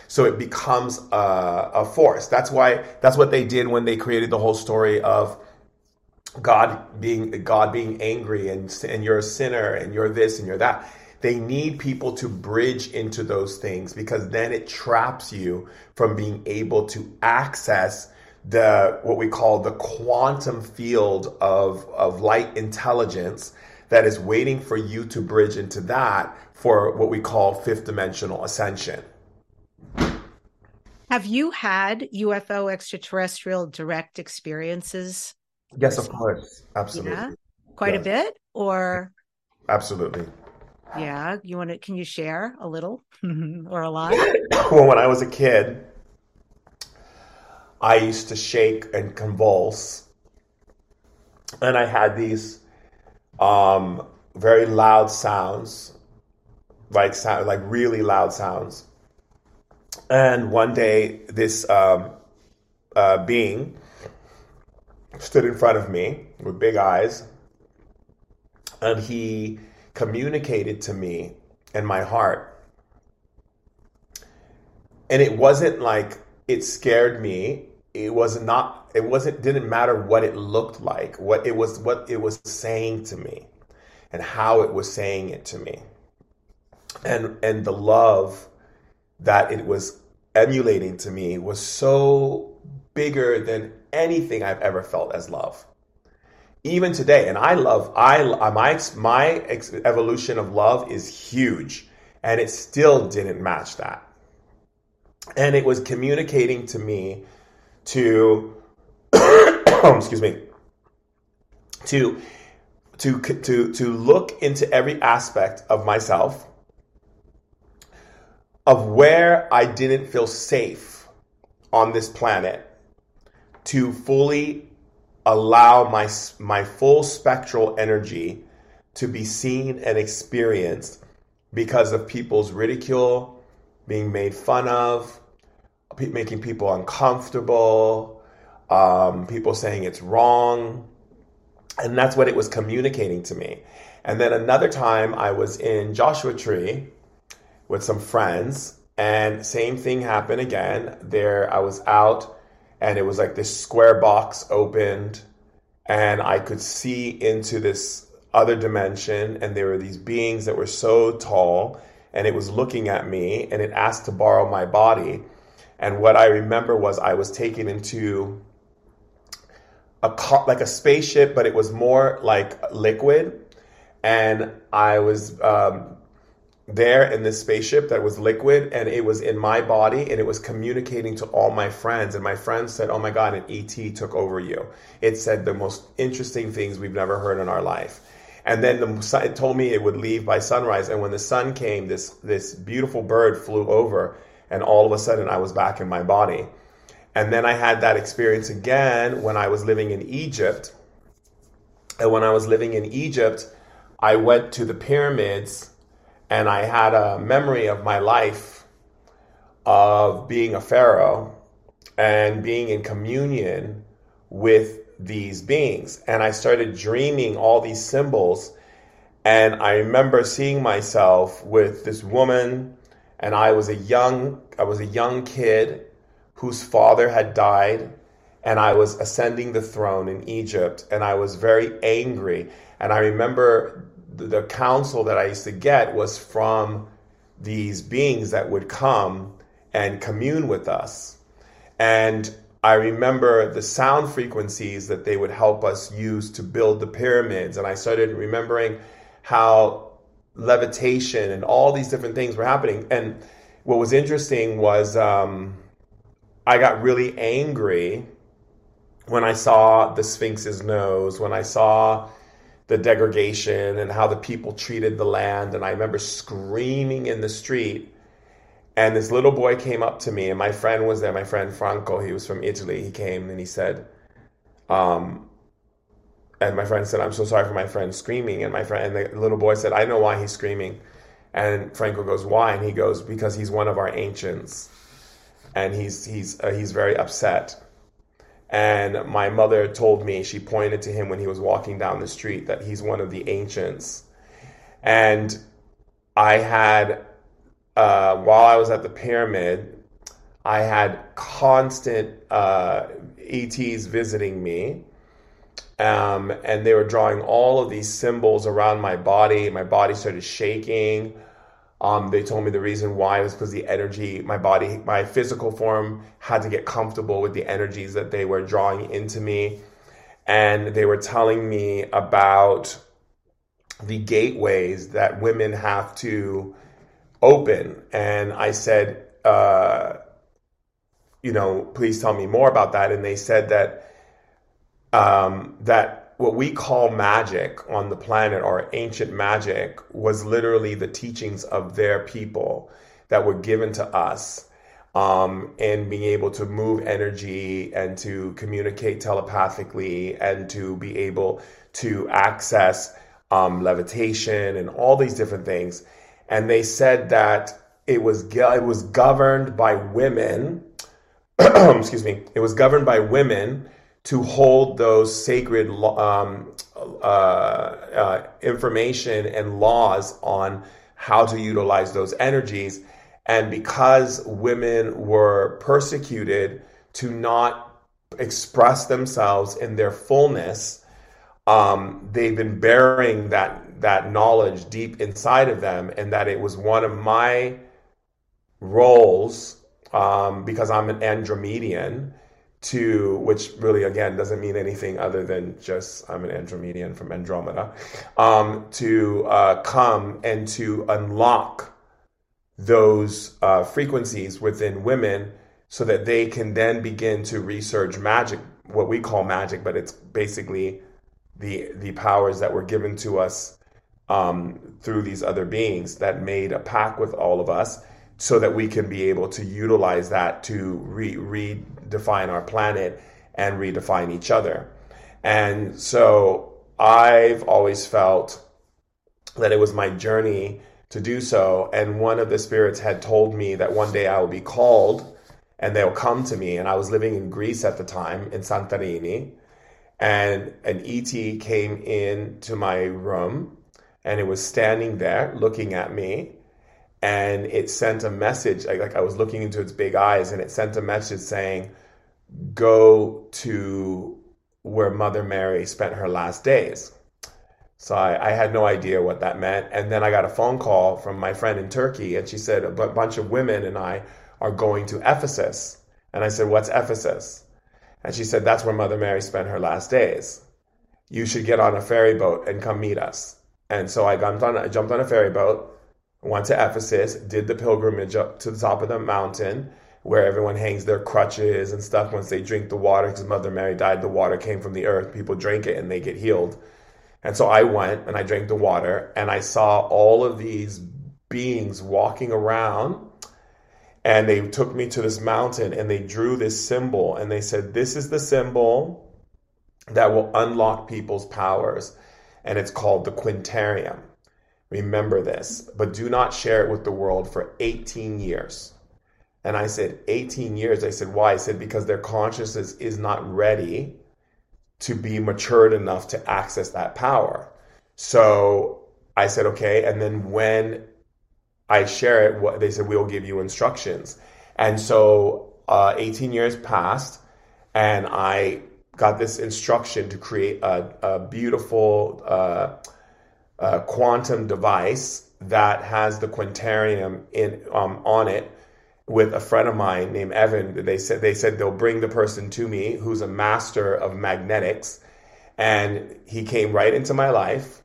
S3: So it becomes a, a force. That's why that's what they did when they created the whole story of God being God being angry and and you're a sinner and you're this and you're that. They need people to bridge into those things because then it traps you from being able to access the what we call the quantum field of of light intelligence that is waiting for you to bridge into that for what we call fifth dimensional ascension.
S2: have you had ufo extraterrestrial direct experiences
S3: Yes, of course. Absolutely.
S2: yeah quite a bit or
S3: Absolutely.
S2: Yeah, you want to? Can you share a little or a lot?
S3: well, when I was a kid, I used to shake and convulse, and I had these um, very loud sounds, like sound, like really loud sounds. And one day, this um, uh, being stood in front of me with big eyes, and he communicated to me and my heart. And it wasn't like it scared me. It was not it wasn't didn't matter what it looked like what it was what it was saying to me and how it was saying it to me. And and the love that it was emulating to me was so bigger than anything i've ever felt as love even today and i love i my my evolution of love is huge and it still didn't match that. And it was communicating to me to excuse me to to to to look into every aspect of myself of where I didn't feel safe on this planet to fully allow my my full spectral energy to be seen and experienced because of people's ridicule, being made fun of, making people uncomfortable, um, people saying it's wrong. And that's what it was communicating to me. And then another time I was in Joshua Tree with some friends, and same thing happened again. There I was out, and it was like this square box opened, and I could see into this other dimension, and there were these beings that were so tall, and it was looking at me and it asked to borrow my body. And what I remember was I was taken into a like a spaceship, but it was more like liquid. And I was um, there in this spaceship that was liquid and it was in my body and it was communicating to all my friends. And my friends said, Oh my God, an ET took over you. It said the most interesting things we've never heard in our life. And then the, it told me it would leave by sunrise. And when the sun came, this, this beautiful bird flew over and all of a sudden I was back in my body. And then I had that experience again when I was living in Egypt. And when I was living in Egypt, I went to the pyramids and I had a memory of my life of being a pharaoh and being in communion with these beings. And I started dreaming all these symbols. And I remember seeing myself with this woman, and I was a young, I was a young kid whose father had died, and I was ascending the throne in Egypt, and I was very angry. And I remember the, counsel that I used to get was from these beings that would come and commune with us. And I remember the sound frequencies that they would help us use to build the pyramids. And I started remembering how levitation and all these different things were happening. And what was interesting was um, I got really angry when I saw the Sphinx's nose, when I saw the degradation and how the people treated the land. And I remember screaming in the street. And this little boy came up to me, and my friend was there, my friend Franco. He was from Italy. He came and he said, um, and my friend said, I'm so sorry for my friend screaming. And my friend, and the little boy said, I know why he's screaming. And Franco goes, Why? And he goes, Because he's one of our ancients and he's he's uh, he's very upset. And my mother told me she pointed to him when he was walking down the street that he's one of the ancients. And I had uh, while I was at the pyramid, I had constant uh, ETs visiting me. Um, and they were drawing all of these symbols around my body. My body started shaking. Um, they told me the reason why was because the energy, my body, my physical form had to get comfortable with the energies that they were drawing into me. And they were telling me about the gateways that women have to open. And I said, uh, you know, please tell me more about that. And they said that um, that what we call magic on the planet or ancient magic was literally the teachings of their people that were given to us um, and being able to move energy and to communicate telepathically and to be able to access um, levitation and all these different things. And they said that it was it was governed by women. excuse me. It was governed by women to hold those sacred um, uh, uh, information and laws on how to utilize those energies. And because women were persecuted to not express themselves in their fullness, um, they've been bearing that that knowledge deep inside of them, and that it was one of my roles um, because I'm an Andromedian to which really again doesn't mean anything other than just I'm an Andromedian from Andromeda um, to uh, come and to unlock those uh, frequencies within women so that they can then begin to research magic what we call magic but it's basically the the powers that were given to us um, through these other beings that made a pact with all of us so that we can be able to utilize that to re- redefine our planet and redefine each other. And so I've always felt that it was my journey to do so. And one of the spirits had told me that one day I will be called and they'll come to me. And I was living in Greece at the time in Santorini. And an ET came into my room and it was standing there looking at me and it sent a message like, like, i was looking into its big eyes and it sent a message saying go to where mother mary spent her last days So I, I, had no idea what that meant. And then I got a phone call from my friend in Turkey, and she said a bunch of women and I are going to Ephesus. And I said, What's Ephesus? And she said, That's where Mother Mary spent her last days. You should get on a ferry boat and come meet us. And so I jumped on, I jumped on a ferry boat, went to Ephesus, did the pilgrimage up to the top of the mountain where everyone hangs their crutches and stuff once they drink the water because Mother Mary died. The water came from the earth. People drink it and they get healed. And so I went and I drank the water and I saw all of these beings walking around. And they took me to this mountain and they drew this symbol and they said, This is the symbol that will unlock people's powers. And it's called the Quintarium. Remember this, but do not share it with the world for 18 years. And I said, 18 years. I said, why? I said, because their consciousness is not ready to be matured enough to access that power. So I said, okay. And then when I share it, what they said, we'll give you instructions. And so uh, 18 years passed, and I got this instruction to create a, a beautiful uh, uh, quantum device that has the quintarium in um, on it with a friend of mine named Evan. They said they said they'll bring the person to me who's a master of magnetics, and he came right into my life,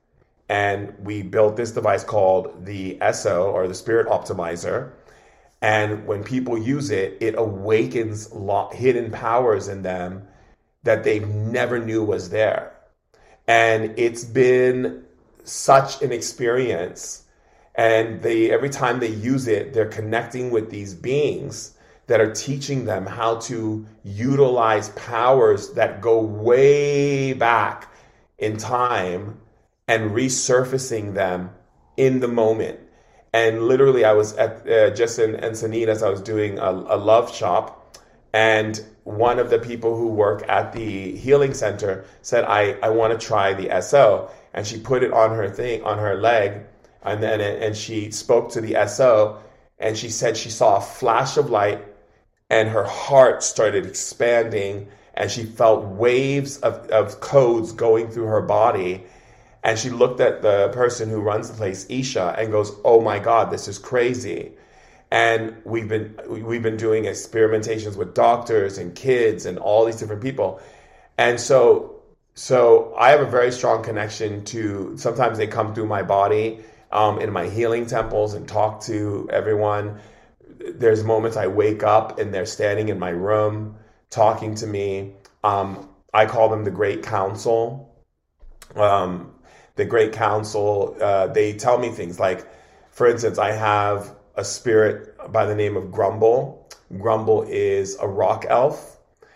S3: and we built this device called the ESO or the Spirit Optimizer. And when people use it, it awakens hidden powers in them that they never knew was there. And it's been such an experience and they every time they use it they're connecting with these beings that are teaching them how to utilize powers that go way back in time and resurfacing them in the moment. And literally i was at uh, just in encinitas i was doing a, a love shop and one of the people who work at the healing center said i, I want to try the so and she put it on her thing on her leg and then and she spoke to the SO and she said she saw a flash of light and her heart started expanding and she felt waves of, of codes going through her body and she looked at the person who runs the place isha and goes oh my god this is crazy. And we've been we've been doing experimentations with doctors and kids and all these different people. And so so i have a very strong connection to sometimes they come through my body um, in my healing temples and talk to everyone. There's moments I wake up and they're standing in my room talking to me. Um, I call them the Great Council. Um, the Great Council, uh, they tell me things like, for instance, I have a spirit by the name of Grumble. Grumble is a rock elf,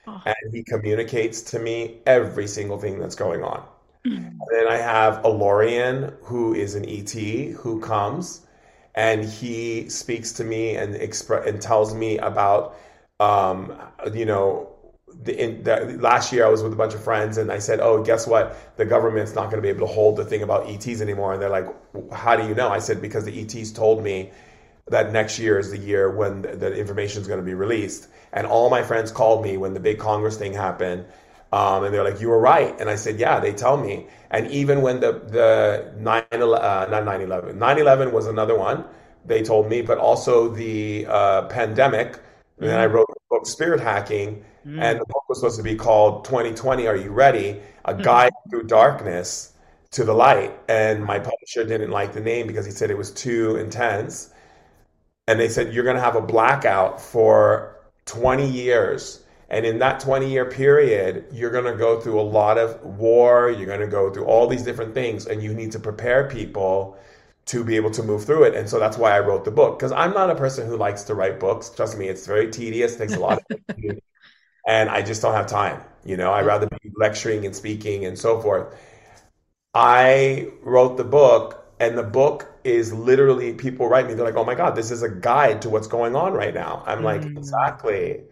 S3: oh. and he communicates to me every single thing that's going on. And then I have Alorian, who is an ET, who comes and he speaks to me and expre- and tells me about, um, you know, the, in, the, last year I was with a bunch of friends and I said, "Oh, guess what? The government's not going to be able to hold the thing about ETs anymore." And they're like, "How do you know?" I said, "Because the ETs told me that next year is the year when the, the information is going to be released." And all my friends called me when the big Congress thing happened um, and they're like, you were right. And I said, yeah, they tell me. And even when the, the 9, uh, not 9 11, 9 11 was another one, they told me, but also the uh, pandemic. Mm-hmm. And then I mm. wrote the book, Spirit Hacking. Mm-hmm. And the book was supposed to be called 2020 Are You Ready? A mm. Guide mm-hmm. Through Darkness to the Light. And my publisher didn't like the name because he said it was too intense. And they said, you're going to have a blackout for 20 years and in that 20 year period, you're going to go through a lot of war, you're going to go through all these different things, and you need to prepare people to be able to move through it. And so that's why I wrote the book. Because I'm not a person who likes to write books. Trust me, it's very tedious, takes a lot of and I just don't have time. You know, I'd rather be lecturing and speaking and so forth. I wrote the book, and the book is literally people write me, they're like, oh my God, this is a guide to what's going on right now. I'm like, hmm. exactly.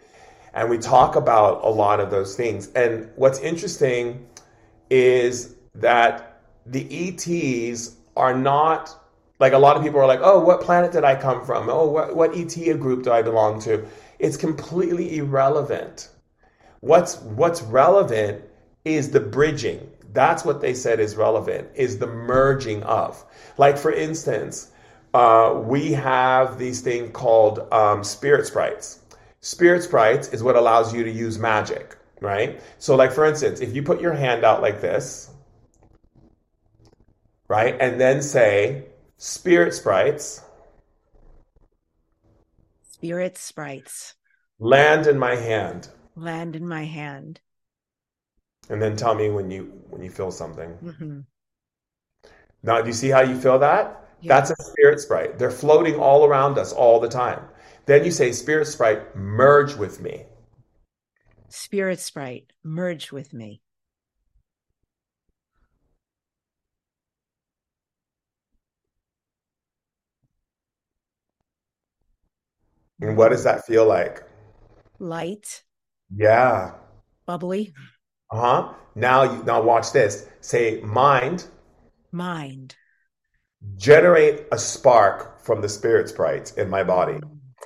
S3: And we talk about a lot of those things. And what's interesting is that the ETs are not like a lot of people are like, oh, what planet did I come from? Oh, what, what ET group do I belong to? It's completely irrelevant. What's what's relevant is the bridging, That's what they said is relevant, is the merging of. Like, for instance, uh, we have these things called um, spirit sprites. Spirit sprites is what allows you to use magic, right? So, like, for instance, if you put your hand out like this, right, and then say, spirit sprites,
S2: Spirit sprites
S3: land in my hand,
S2: land in my hand.
S3: And then tell me when you when you feel something.
S2: hmm
S3: Now, do you see how you feel that?
S2: Yeah.
S3: That's a spirit sprite. They're floating all around us all the time. Then you say, Spirit sprite, merge with me.
S2: Spirit sprite, merge with me.
S3: And what does that feel like?
S2: Light,
S3: Yeah.
S2: bubbly,
S3: Uh huh. Now, you, now watch this. Say, mind,
S2: mind.
S3: generate a spark from the spirit sprites in my body.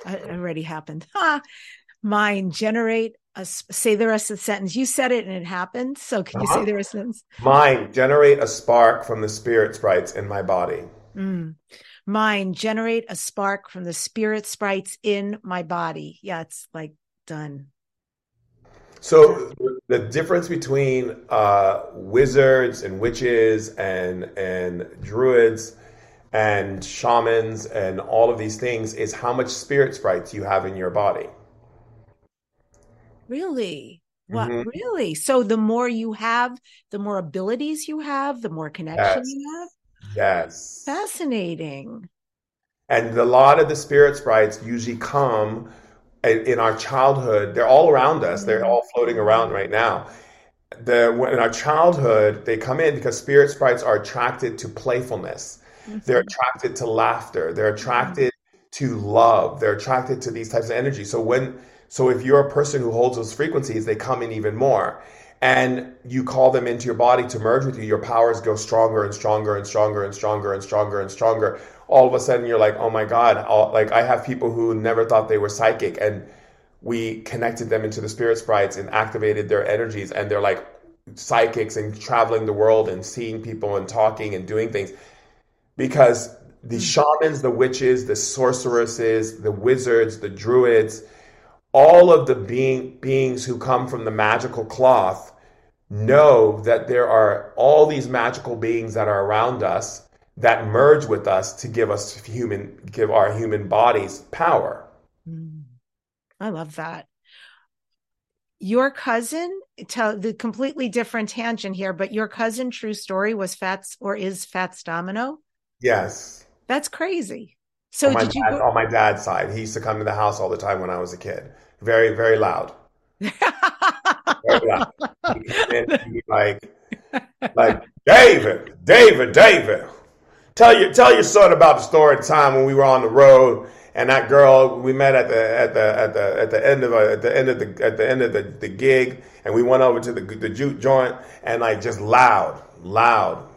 S2: It already happened. Ha! Mind, generate a, say the rest of the sentence. You said it and it happened. So can you
S3: Uh-huh.
S2: say the rest of the sentence?
S3: Mind, generate a spark from the spirit sprites in my body.
S2: Mm. Mind, generate a spark from the spirit sprites in my body. Yeah, it's like done.
S3: So the difference between uh, wizards and witches and and druids and shamans and all of these things is how much spirit sprites you have in your body.
S2: Really? What
S3: Mhm.
S2: really? So the more you have, the more abilities you have, the more connection
S3: Yes.
S2: you have.
S3: Yes.
S2: Fascinating.
S3: And a lot of the spirit sprites usually come in our childhood. They're all around us. They're mm-hmm. all floating around right now. The in our childhood, they come in because spirit sprites are attracted to playfulness. Mm-hmm. They're attracted to laughter. They're mm-hmm. attracted to love. They're attracted to these types of energy. So when so if you're a person who holds those frequencies, they come in even more. And you call them into your body to merge with you, your powers go stronger and stronger and stronger and stronger and stronger and stronger. All of a sudden you're like, oh my God, all, like I have people who never thought they were psychic. And we connected them into the spirit sprites and activated their energies. And they're like psychics and traveling the world and seeing people and talking and doing things. Because the hmm. shamans, the witches, the sorceresses, the wizards, the druids, all of the being, beings who come from the magical cloth know that there are all these magical beings that are around us that merge with us to give us human give our human bodies power.
S2: Mm. I love that. Your cousin, tell the completely different tangent here, but your cousin, true story, was Fats or is Fats Domino.
S3: Yes.
S2: That's crazy. So
S3: on my,
S2: did you
S3: dad-
S2: go?
S3: on my dad's side, he used to come to the house all the time when I was a kid. Very, very loud. Very loud. He'd come in and he'd be like, like David, David, David, tell your tell your son about the story of time when we were on the road and that girl we met at the at the at the at the end of a, at the end of the at the end of the, the gig and we went over to the the juke joint and like just loud, loud.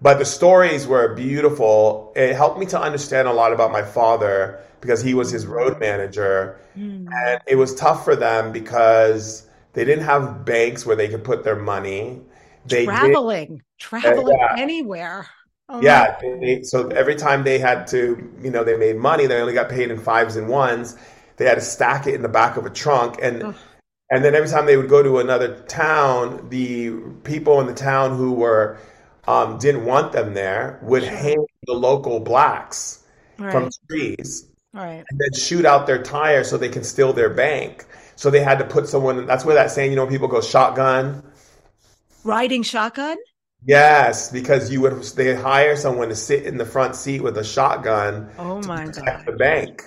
S3: But the stories were beautiful. It helped me to understand a lot about my father because he was his road manager.
S2: Mm.
S3: And it was tough for them because they didn't have banks where they could put their money. They
S2: traveling, traveling
S3: yeah.
S2: anywhere. Oh,
S3: yeah. They, so every time they had to, you know, they made money. They only got paid in fives and ones. They had to stack it in the back of a trunk, and and then every time they would go to another town, the people in the town who were um, didn't want them there would
S2: Sure.
S3: hang the local blacks
S2: All
S3: from trees
S2: right.
S3: and then shoot out their tire so they can steal their bank. So they had to put someone. That's where that saying, you know, people go shotgun.
S2: Riding shotgun?
S3: Yes, because you would they hire someone to sit in the front seat with a shotgun
S2: Oh
S3: to
S2: my God.
S3: the bank.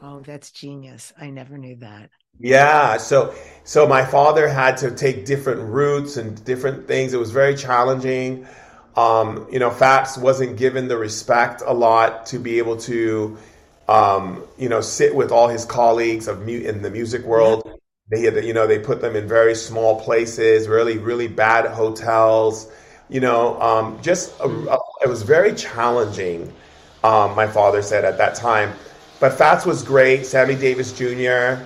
S2: Oh, that's genius. I never knew that.
S3: Yeah, so so my father had to take different routes and different things. It was very challenging. Um, you know, Fats wasn't given the respect a lot to be able to, um, you know, sit with all his colleagues of mu- in the music world. They had, you know, they put them in very small places, really, really bad hotels. You know, um, just a, a- it was very challenging. Um, my father said at that time, but Fats was great. Sammy Davis Jr.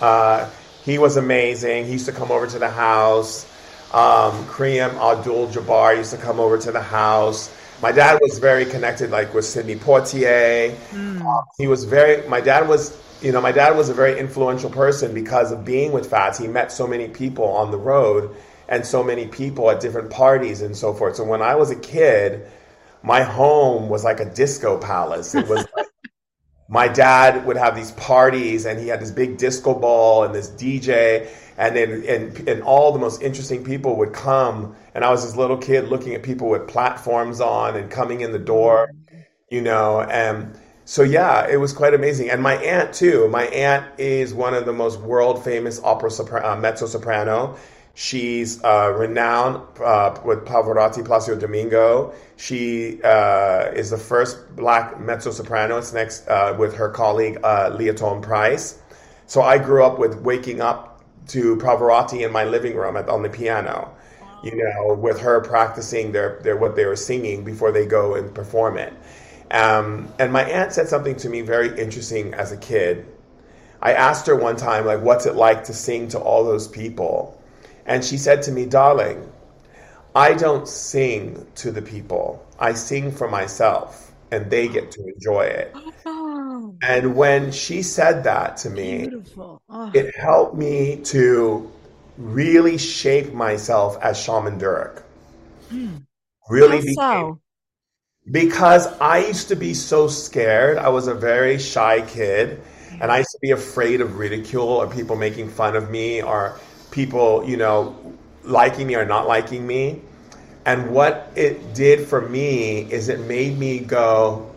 S3: Uh, he was amazing. He used to come over to the house. Um, Kareem Abdul Jabbar used to come over to the house. My dad was very connected, like with Sidney Poitier. Um, he was very. My dad was, you know, my dad was a very influential person because of being with Fats. He met so many people on the road and so many people at different parties and so forth. So when I was a kid, my home was like a disco palace. It was like my dad would have these parties and he had this big disco ball and this DJ and then and, and all the most interesting people would come and I was this little kid looking at people with platforms on and coming in the door, you know, and so yeah, it was quite amazing. And my aunt too. My aunt is one of the most world famous opera sopra- uh, mezzo soprano. She's uh, renowned uh, with Pavarotti, Placido Domingo. She uh, is the first black mezzo soprano. It's next uh, with her colleague uh, Leontyne Price. So I grew up with waking up to Pavarotti in my living room at, on the piano, you know, with her practicing their, their what they were singing before they go and perform it. Um, and my aunt said something to me very interesting as a kid. I asked her one time, like, what's it like to sing to all those people? And she said to me, Darling, I don't sing to the people. I sing for myself, and they get to enjoy it.
S2: Oh,
S3: And when she said that to me.
S2: Oh,
S3: it helped me to really shape myself as Shaman Durek. Hmm. Really
S2: how
S3: became
S2: so?
S3: because I used to be so scared. I was a very shy kid, and I used to be afraid of ridicule or people making fun of me or people, you know, liking me or not liking me. And what it did for me is it made me go,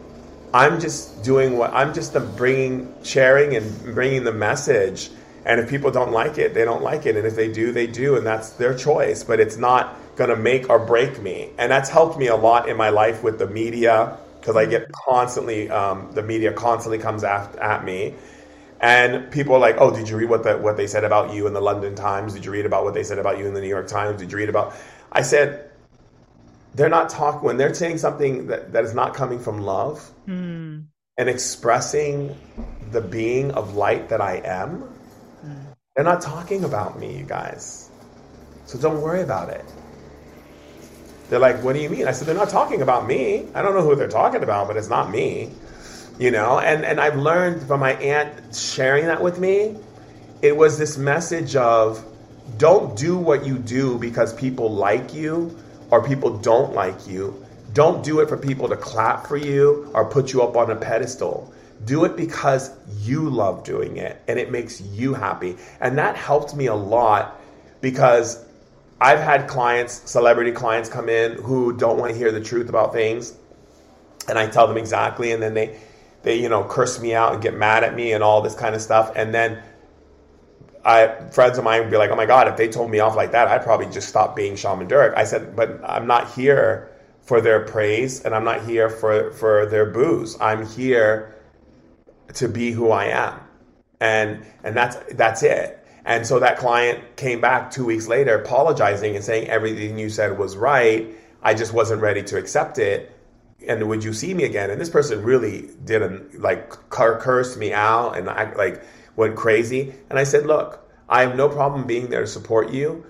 S3: I'm just doing what I'm just the bringing, sharing, and bringing the message. And if people don't like it, they don't like it. And if they do, they do, and that's their choice. But it's not going to make or break me. And that's helped me a lot in my life with the media because I get constantly, um, the media constantly comes at, at me. And people are like, "Oh, did you read what the, what they said about you in the London Times? Did you read about what they said about you in the New York Times? Did you read about?" I said, "They're not talking when they're saying something that, that is not coming from love
S2: Hmm.
S3: and expressing the being of light that I am. They're not talking about me, you guys. So don't worry about it." They're like, "What do you mean?" I said, "They're not talking about me. I don't know who they're talking about, but it's not me." You know, and and I've learned from my aunt sharing that with me, it was this message of don't do what you do because people like you or people don't like you. Don't do it for people to clap for you or put you up on a pedestal. Do it because you love doing it and it makes you happy. And that helped me a lot because I've had clients, celebrity clients come in who don't want to hear the truth about things and I tell them exactly and then they they you know curse me out and get mad at me and all this kind of stuff and then I friends of mine would be like, "Oh my god, if they told me off like that, I'd probably just stop being Shaman Durek." I said, "But I'm not here for their praise, and I'm not here for for their booze. I'm here to be who I am, and and that's that's it." And so that client came back two weeks later, apologizing and saying everything you said was right. I just wasn't ready to accept it. And would you see me again? And this person really didn't like cur- curse me out and I like went crazy. And I said, look, I have no problem being there to support you,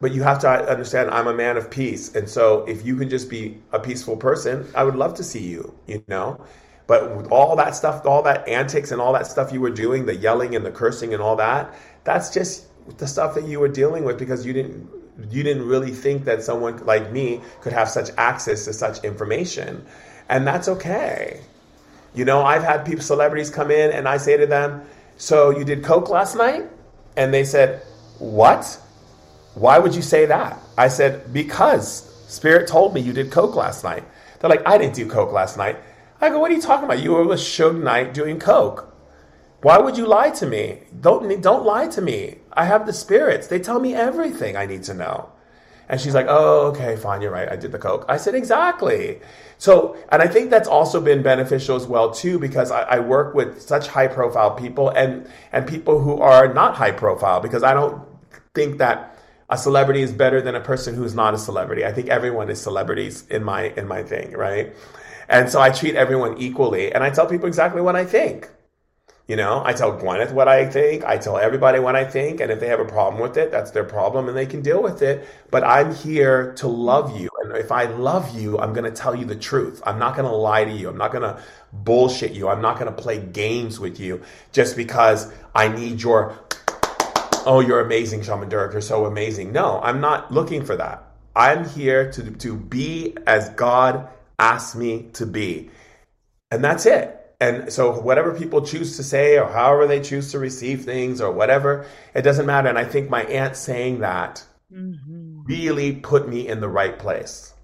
S3: but you have to uh, understand I'm a man of peace. And so if you can just be a peaceful person, I would love to see you, you know? But with all that stuff, all that antics and all that stuff you were doing, the yelling and the cursing and all that, that's just the stuff that you were dealing with because you didn't you didn't really think that someone like me could have such access to such information. And that's okay. You know, I've had people celebrities come in and I say to them, "So you did coke last night?" And they said, "What? Why would you say that?" I said, "Because Spirit told me you did coke last night." They're like, "I didn't do coke last night." I go, "What are you talking about? You were with Suge Knight doing coke." Why would you lie to me? Don't don't lie to me. I have the spirits. They tell me everything I need to know. And she's like, "Oh, okay, fine, you're right. I did the coke." I said, "Exactly." So, and I think that's also been beneficial as well too, because I, I work with such high profile people and and people who are not high profile. Because I don't think that a celebrity is better than a person who's not a celebrity. I think everyone is celebrities in my in my thing, right? And so I treat everyone equally, and I tell people exactly what I think. You know, I tell Gwyneth what I think. I tell everybody what I think. And if they have a problem with it, that's their problem and they can deal with it. But I'm here to love you. And if I love you, I'm going to tell you the truth. I'm not going to lie to you. I'm not going to bullshit you. I'm not going to play games with you just because I need your, oh, you're amazing, Shaman Durek. You're so amazing. No, I'm not looking for that. I'm here to, to be as God asked me to be. And that's it. And so, whatever people choose to say, or however they choose to receive things, or whatever, it doesn't matter. And I think my aunt saying that mm-hmm. really put me in the right place.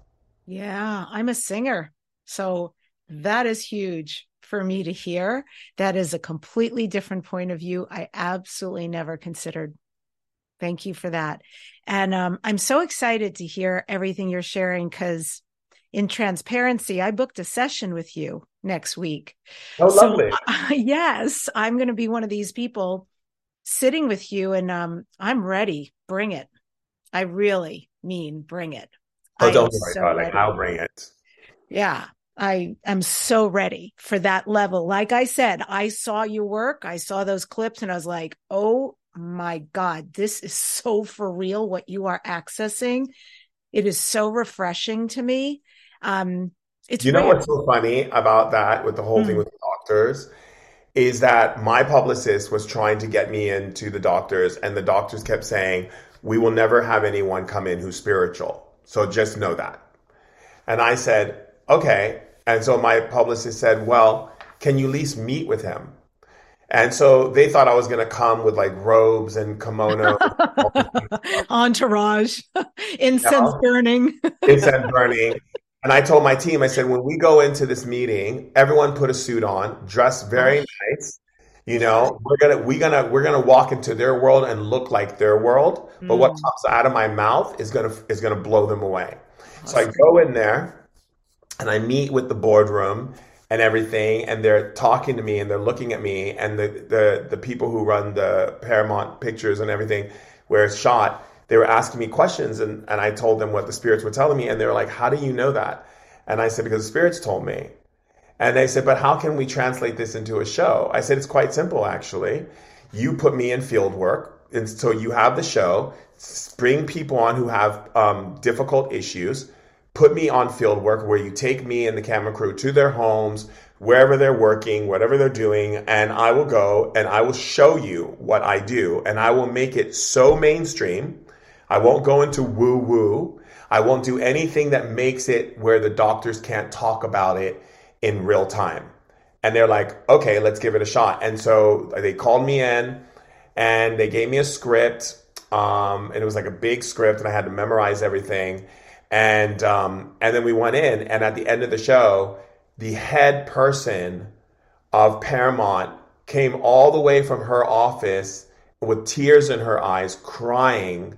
S2: Yeah, I'm a singer. So, that is huge for me to hear. That is a completely different point of view. I absolutely never considered. Thank you for that. And um, I'm so excited to hear everything you're sharing because in transparency, I booked a session with you next week.
S3: Oh, so, lovely.
S2: Uh, yes, I'm going to be one of these people sitting with you, and um, I'm ready. Bring it. I really mean bring it.
S3: Oh, don't worry, so darling. Ready. I'll bring it.
S2: Yeah, I am so ready for that level. Like I said, I saw your work, I saw those clips, and I was like, oh my God, this is so for real what you are accessing. It is so refreshing to me. Um, it's
S3: you know what's so funny about that with the whole mm. thing with the doctors is that my publicist was trying to get me into the doctors, and the doctors kept saying, "We will never have anyone come in who's spiritual." So just know that. And I said, "Okay." And so my publicist said, "Well, can you at least meet with him?" And so they thought I was going to come with like robes and kimono,
S2: entourage, incense burning,
S3: incense burning. And I told my team, I said, when we go into this meeting, everyone put a suit on, dress very nice. You know, we're gonna we're gonna we're gonna walk into their world and look like their world. But mm. what comes out of my mouth is gonna is gonna blow them away. Awesome. So I go in there and I meet with the boardroom and everything, and they're talking to me and they're looking at me, and the the the people who run the Paramount Pictures and everything, where it's shot they were asking me questions and, and I told them what the spirits were telling me. And they were like, How do you know that? And I said, Because the spirits told me. And they said, But how can we translate this into a show? I said, It's quite simple, actually. You put me in field work. And so you have the show, bring people on who have um, difficult issues, put me on field work where you take me and the camera crew to their homes, wherever they're working, whatever they're doing, and I will go and I will show you what I do. And I will make it so mainstream I won't go into woo woo. I won't do anything that makes it where the doctors can't talk about it in real time. And they're like, okay, let's give it a shot. And so they called me in and they gave me a script. Um, and it was like a big script, and I had to memorize everything. And um, and then we went in, and at the end of the show, the head person of Paramount came all the way from her office with tears in her eyes, crying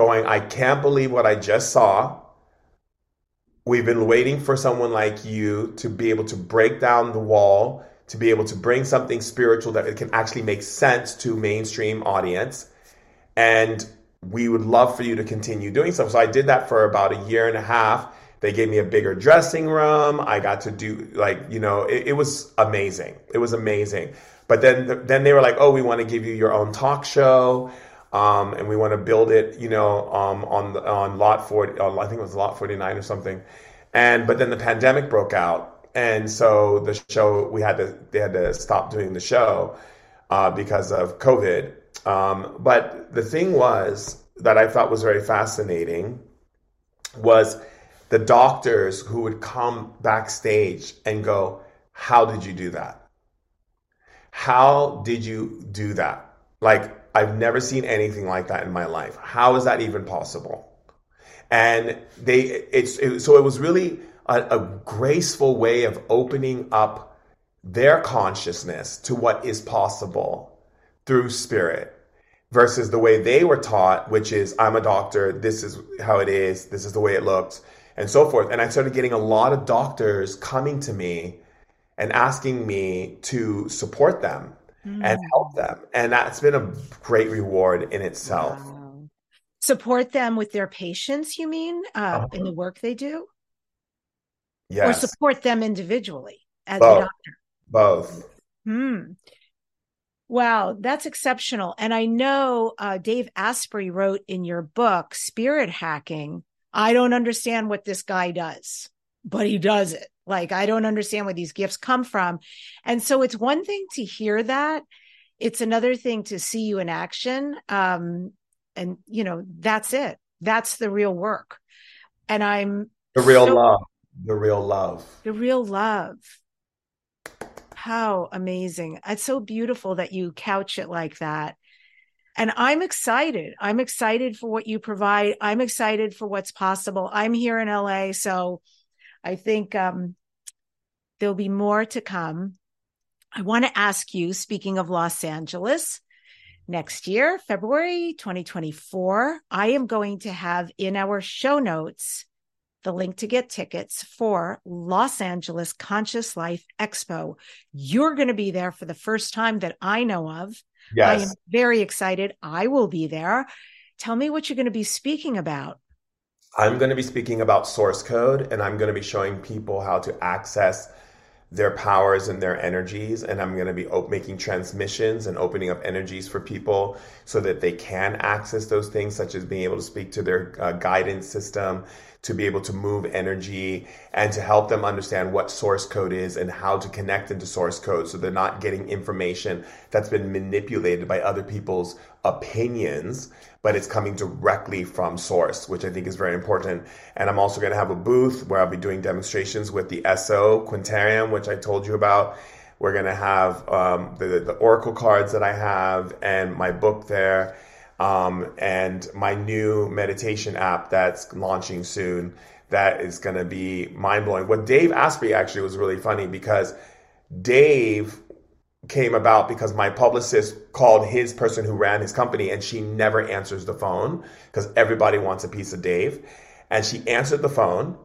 S3: going, I can't believe what I just saw. We've been waiting for someone like you to be able to break down the wall, to be able to bring something spiritual that it can actually make sense to mainstream audience. And we would love for you to continue doing so. So I did that for about a year and a half. They gave me a bigger dressing room. I got to do like, you know, it, it was amazing. It was amazing. But then, then they were like, oh, we want to give you your own talk show um, and we want to build it, you know, um, on the, on lot forty. Uh, I think it was lot forty nine or something. And but then the pandemic broke out, and so the show we had to they had to stop doing the show uh, because of COVID. Um, but the thing was that I thought was very fascinating was the doctors who would come backstage and go, "How did you do that? How did you do that?" Like I've never seen anything like that in my life. How is that even possible? And they, it's it, so it was really a, a graceful way of opening up their consciousness to what is possible through spirit versus the way they were taught, which is I'm a doctor, this is how it is, this is the way it looks, and so forth. And I started getting a lot of doctors coming to me and asking me to support them mm. and help them. And that's been a great reward in itself. Wow.
S2: Support them with their patients, you mean, uh, uh-huh. in the work they do?
S3: Yes.
S2: Or support them individually as
S3: Both.
S2: a doctor?
S3: Both.
S2: Hmm. Wow, that's exceptional. And I know uh, Dave Asprey wrote in your book, Spirit Hacking. I don't understand what this guy does, but he does it. Like, I don't understand where these gifts come from. And so it's one thing to hear that, it's another thing to see you in action. Um, and, you know, that's it. That's the real work. And I'm
S3: the real so, love, the real love,
S2: the real love. How amazing. It's so beautiful that you couch it like that. And I'm excited. I'm excited for what you provide. I'm excited for what's possible. I'm here in LA, so I think um, there'll be more to come. I want to ask you, speaking of Los Angeles, next year, February 2024, I am going to have in our show notes the link to get tickets for Los Angeles Conscious Life Expo. You're going to be there for the first time that I know of.
S3: Yes.
S2: I am very excited. I will be there. Tell me what you're going to be speaking about.
S3: I'm going to be speaking about source code and I'm going to be showing people how to access their powers and their energies. And I'm going to be op- making transmissions and opening up energies for people so that they can access those things, such as being able to speak to their uh, guidance system, to be able to move energy, and to help them understand what source code is and how to connect into source code so they're not getting information that's been manipulated by other people's opinions but it's coming directly from source, which I think is very important. And I'm also going to have a booth where I'll be doing demonstrations with the SO Quintarium, which I told you about. We're going to have um, the, the Oracle cards that I have and my book there. Um, and my new meditation app that's launching soon that is going to be mind blowing. What Dave Asprey actually was really funny because Dave came about because my publicist called his person who ran his company and she never answers the phone because everybody wants a piece of Dave. And she answered the phone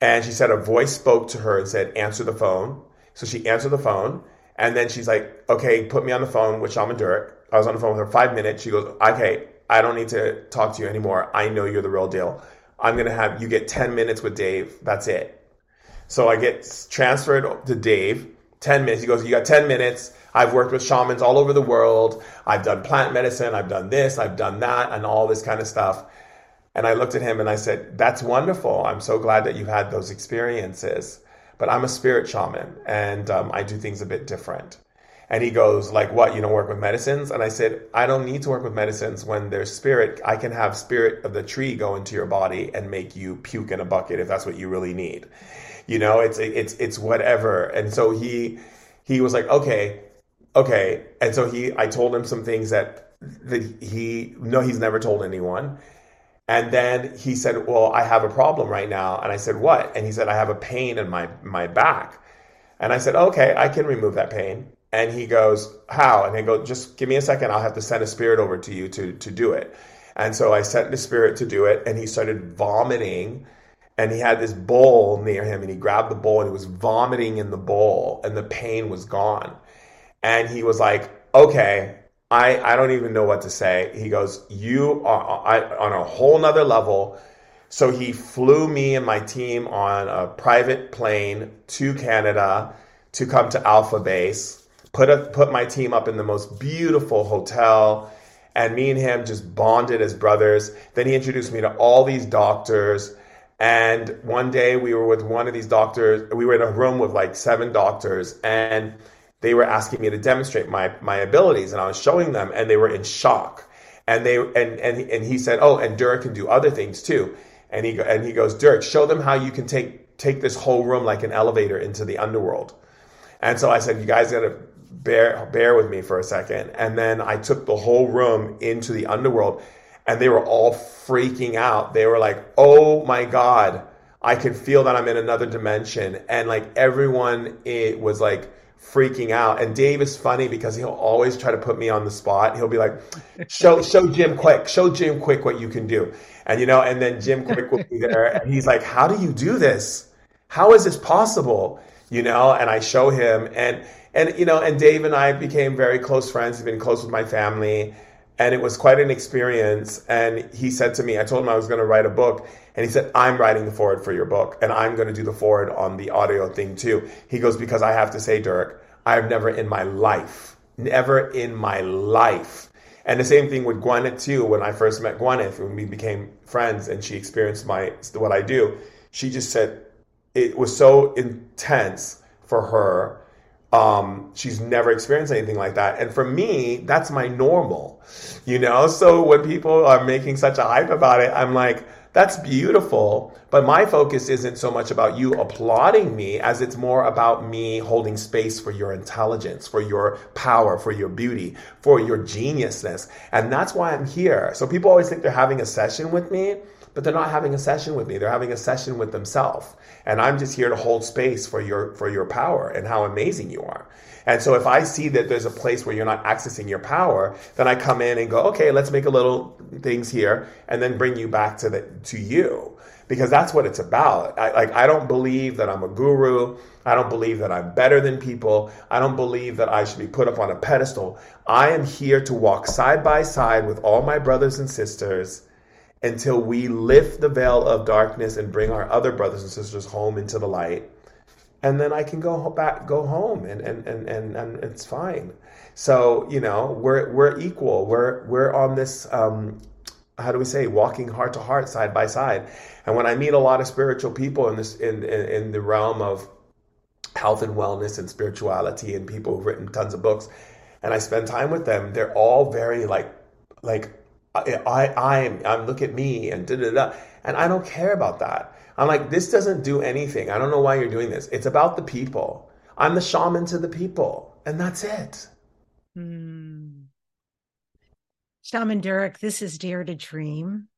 S3: and she said a voice spoke to her and said, answer the phone. So she answered the phone and then she's like, okay, put me on the phone with Shaman Durek. I was on the phone with her five minutes. She goes, okay, I don't need to talk to you anymore. I know you're the real deal. I'm going to have you get 10 minutes with Dave. That's it. So I get transferred to Dave 10 minutes. He goes, You got 10 minutes. I've worked with shamans all over the world. I've done plant medicine. I've done this. I've done that, and all this kind of stuff. And I looked at him and I said, That's wonderful. I'm so glad that you've had those experiences. But I'm a spirit shaman and um, I do things a bit different. And he goes, Like what? You don't work with medicines? And I said, I don't need to work with medicines when there's spirit. I can have spirit of the tree go into your body and make you puke in a bucket if that's what you really need you know it's it's it's whatever and so he he was like okay okay and so he i told him some things that that he no he's never told anyone and then he said well i have a problem right now. And i said what? And he said i have a pain in my my back. And i said okay i can remove that pain. And he goes how? And i go just give me a second. I'll have to send a spirit over to you to to do it. And so i sent the spirit to do it and he started vomiting and he had this bowl near him and he grabbed the bowl and he was vomiting in the bowl and the pain was gone. And he was like okay i i don't even know what to say he goes you are I, on a whole nother level so he flew me and my team on a private plane to canada to come to alpha base put a, put my team up in the most beautiful hotel and me and him just bonded as brothers then he introduced me to all these doctors and one day we were with one of these doctors. We were in a room with like seven doctors, and they were asking me to demonstrate my my abilities, and I was showing them, and they were in shock. And they and and and he said, "Oh, and Durek can do other things too." And he and he goes, "Durek, show them how you can take take this whole room like an elevator into the underworld." And so I said, "You guys got to bear bear with me for a second. And then I took the whole room into the underworld and they were all freaking out. They were like, "Oh my god, I can feel that I'm in another dimension." And like everyone it was like freaking out. And Dave is funny because he'll always try to put me on the spot. He'll be like, "Show show Jim Kwik, show Jim Kwik what you can do." And you know, and then Jim Kwik will be there and he's like, "How do you do this? How is this possible?" You know, and I show him and and you know, and Dave and I became very close friends. He's been close with my family and it was quite an experience. And he said to me, I told him I was going to write a book, and he said, I'm writing the forward for your book, and I'm going to do the forward on the audio thing too. He goes, Because I have to say, Durek, I've never in my life never in my life. And the same thing with Gwyneth too. When I first met Gwyneth, when we became friends, and she experienced my what I do, she just said it was so intense for her. Um, she's never experienced anything like that, and for me, that's my normal. You know, so when people are making such a hype about it, I'm like that's beautiful. But my focus isn't so much about you applauding me as it's more about me holding space for your intelligence, for your power, for your beauty, for your geniusness. And that's why I'm here. So people always think they're having a session with me, but they're not having a session with me. They're having a session with themselves. And I'm just here to hold space for your for your power and how amazing you are. And so if I see that there's a place where you're not accessing your power, then I come in and go, okay, let's make a little things here and then bring you back to the to you. Because that's what it's about. I, like I don't believe that I'm a guru. I don't believe that I'm better than people. I don't believe that I should be put up on a pedestal. I am here to walk side by side with all my brothers and sisters until we lift the veil of darkness and bring our other brothers and sisters home into the light and then I can go back, go home, and and and and, and it's fine. So you know, we're we're equal. We're we're on this. Um, how do we say walking heart to heart side by side and when i meet a lot of spiritual people in this in, in, in the realm of health and wellness and spirituality and people who've written tons of books and i spend time with them they're all very like like i i i'm, I'm look at me and da da da and i don't care about that I'm like, this doesn't do anything. I don't know why you're doing this. It's about the people. I'm the shaman to the people, and that's it.
S2: Hmm. Shaman Durek, this is Dare to Dream.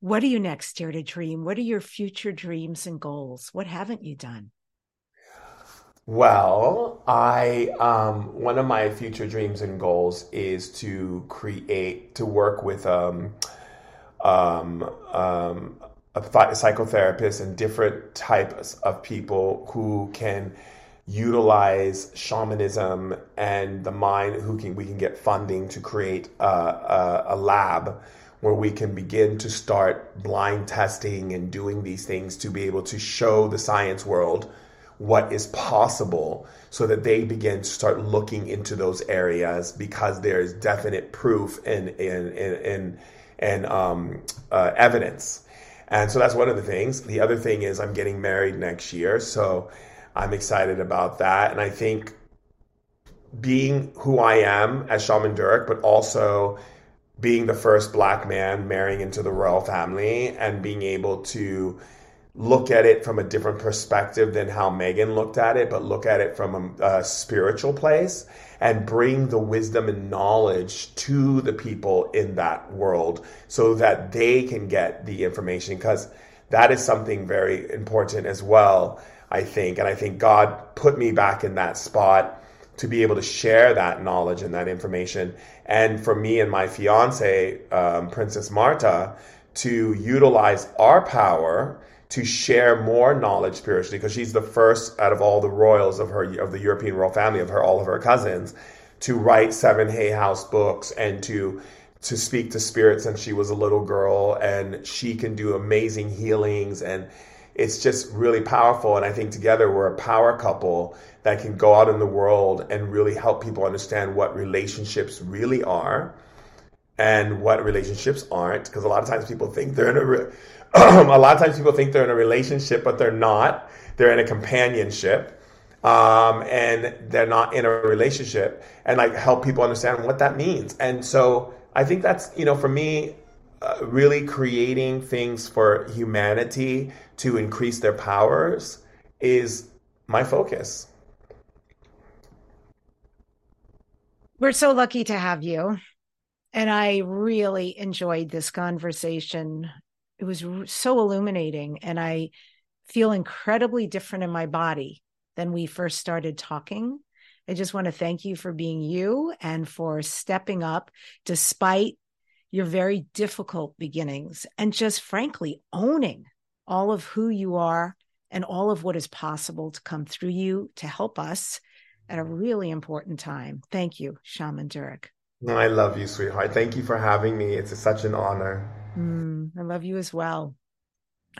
S2: What are you next, Dare to Dream? What are your future dreams and goals? What haven't you done?
S3: Well, I um, one of my future dreams and goals is to create to work with um, um, um a psychotherapist and different types of people who can utilize shamanism and the mind who can we can get funding to create a, a, a, lab where we can begin to start blind testing and doing these things to be able to show the science world what is possible so that they begin to start looking into those areas because there is definite proof and and and, and, um, uh, evidence and so that's one of the things. The other thing is I'm getting married next year. So I'm excited about that. And I think being who I am as Shaman Durek, but also being the first black man marrying into the royal family and being able to look at it from a different perspective than how Meghan looked at it, but look at it from a, a, spiritual place and bring the wisdom and knowledge to the people in that world so that they can get the information because that is something very important as well, I think. And I think God put me back in that spot to be able to share that knowledge and that information. And for me and my fiance, um, Princess Märtha, to utilize our power to share more knowledge spiritually because she's the first out of all the royals of her of the European royal family of her all of her cousins to write seven Hay House books and to to speak to spirits since she was a little girl and she can do amazing healings and it's just really powerful and I think together we're a power couple that can go out in the world and really help people understand what relationships really are and what relationships aren't because a lot of times people think they're in a re- a lot of times people think they're in a relationship but they're not they're in a companionship um, and they're not in a relationship and like help people understand what that means and so i think that's you know for me uh, really creating things for humanity to increase their powers is my focus
S2: we're so lucky to have you and I really enjoyed this conversation. It was so illuminating, and I feel incredibly different in my body than we first started talking. I just want to thank you for being you and for stepping up despite your very difficult beginnings and just frankly owning all of who you are and all of what is possible to come through you to help us at a really important time. Thank you, Shaman Durek.
S3: I love you, sweetheart. Thank you for having me. It's such an honor.
S2: Mm, I love you as well.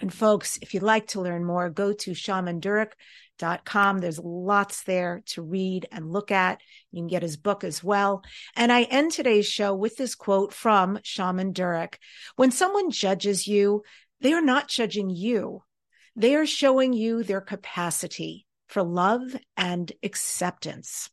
S2: And folks, if you'd like to learn more, go to shamandurek.com. There's lots there to read and look at. You can get his book as well. And I end today's show with this quote from Shaman Durek. When someone judges you, they are not judging you. They are showing you their capacity for love and acceptance.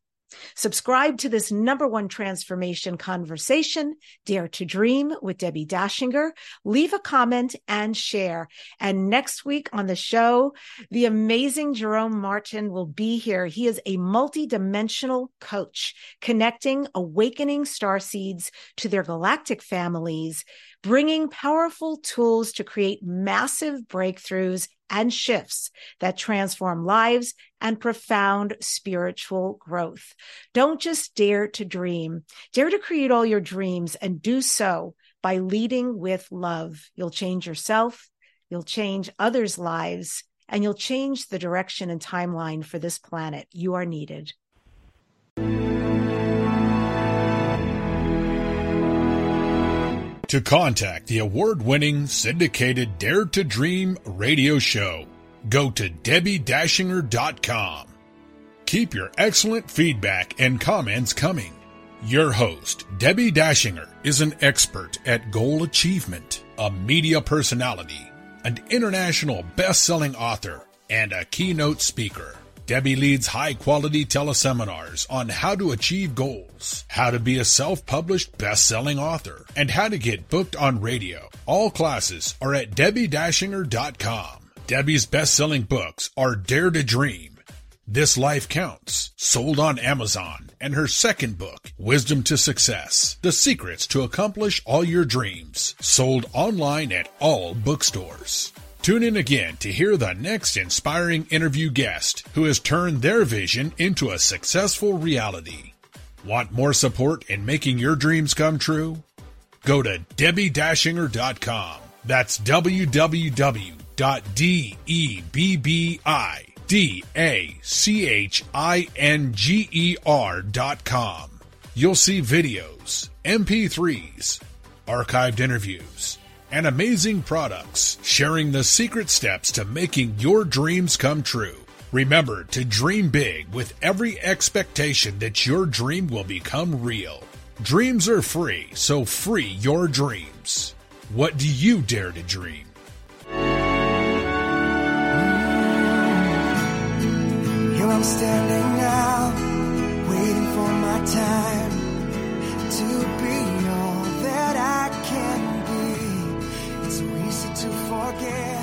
S2: Subscribe to this number one transformation conversation, Dare to Dream with Debbi Dachinger. Leave a comment and share. And next week on the show, the amazing Jerome Martin will be here. He is a multidimensional coach connecting awakening star seeds to their galactic families bringing powerful tools to create massive breakthroughs and shifts that transform lives and profound spiritual growth. Don't just dare to dream, dare to create all your dreams and do so by leading with love. You'll change yourself, you'll change others' lives, and you'll change the direction and timeline for this planet. You are needed.
S4: To contact the award winning syndicated Dare to Dream radio show, go to DebbiDachinger.com. Keep your excellent feedback and comments coming. Your host, Debbi Dachinger, is an expert at goal achievement, a media personality, an international best selling author, and a keynote speaker. Debbi leads high quality teleseminars on how to achieve goals, how to be a self published best selling author, and how to get booked on radio. All classes are at DebbiDachinger.com. Debbi's best selling books are Dare to Dream, This Life Counts, sold on Amazon, and her second book, Wisdom to Success The Secrets to Accomplish All Your Dreams, sold online at all bookstores. Tune in again to hear the next inspiring interview guest who has turned their vision into a successful reality. Want more support in making your dreams come true? Go to DebbiDachinger.com. That's www.debbidachinger.com. You'll see videos, MP3s, archived interviews, and amazing products, sharing the secret steps to making your dreams come true. Remember to dream big with every expectation that your dream will become real. Dreams are free, so free your dreams. What do you dare to dream?
S5: Here I'm standing now, waiting for my time to be easy to forget.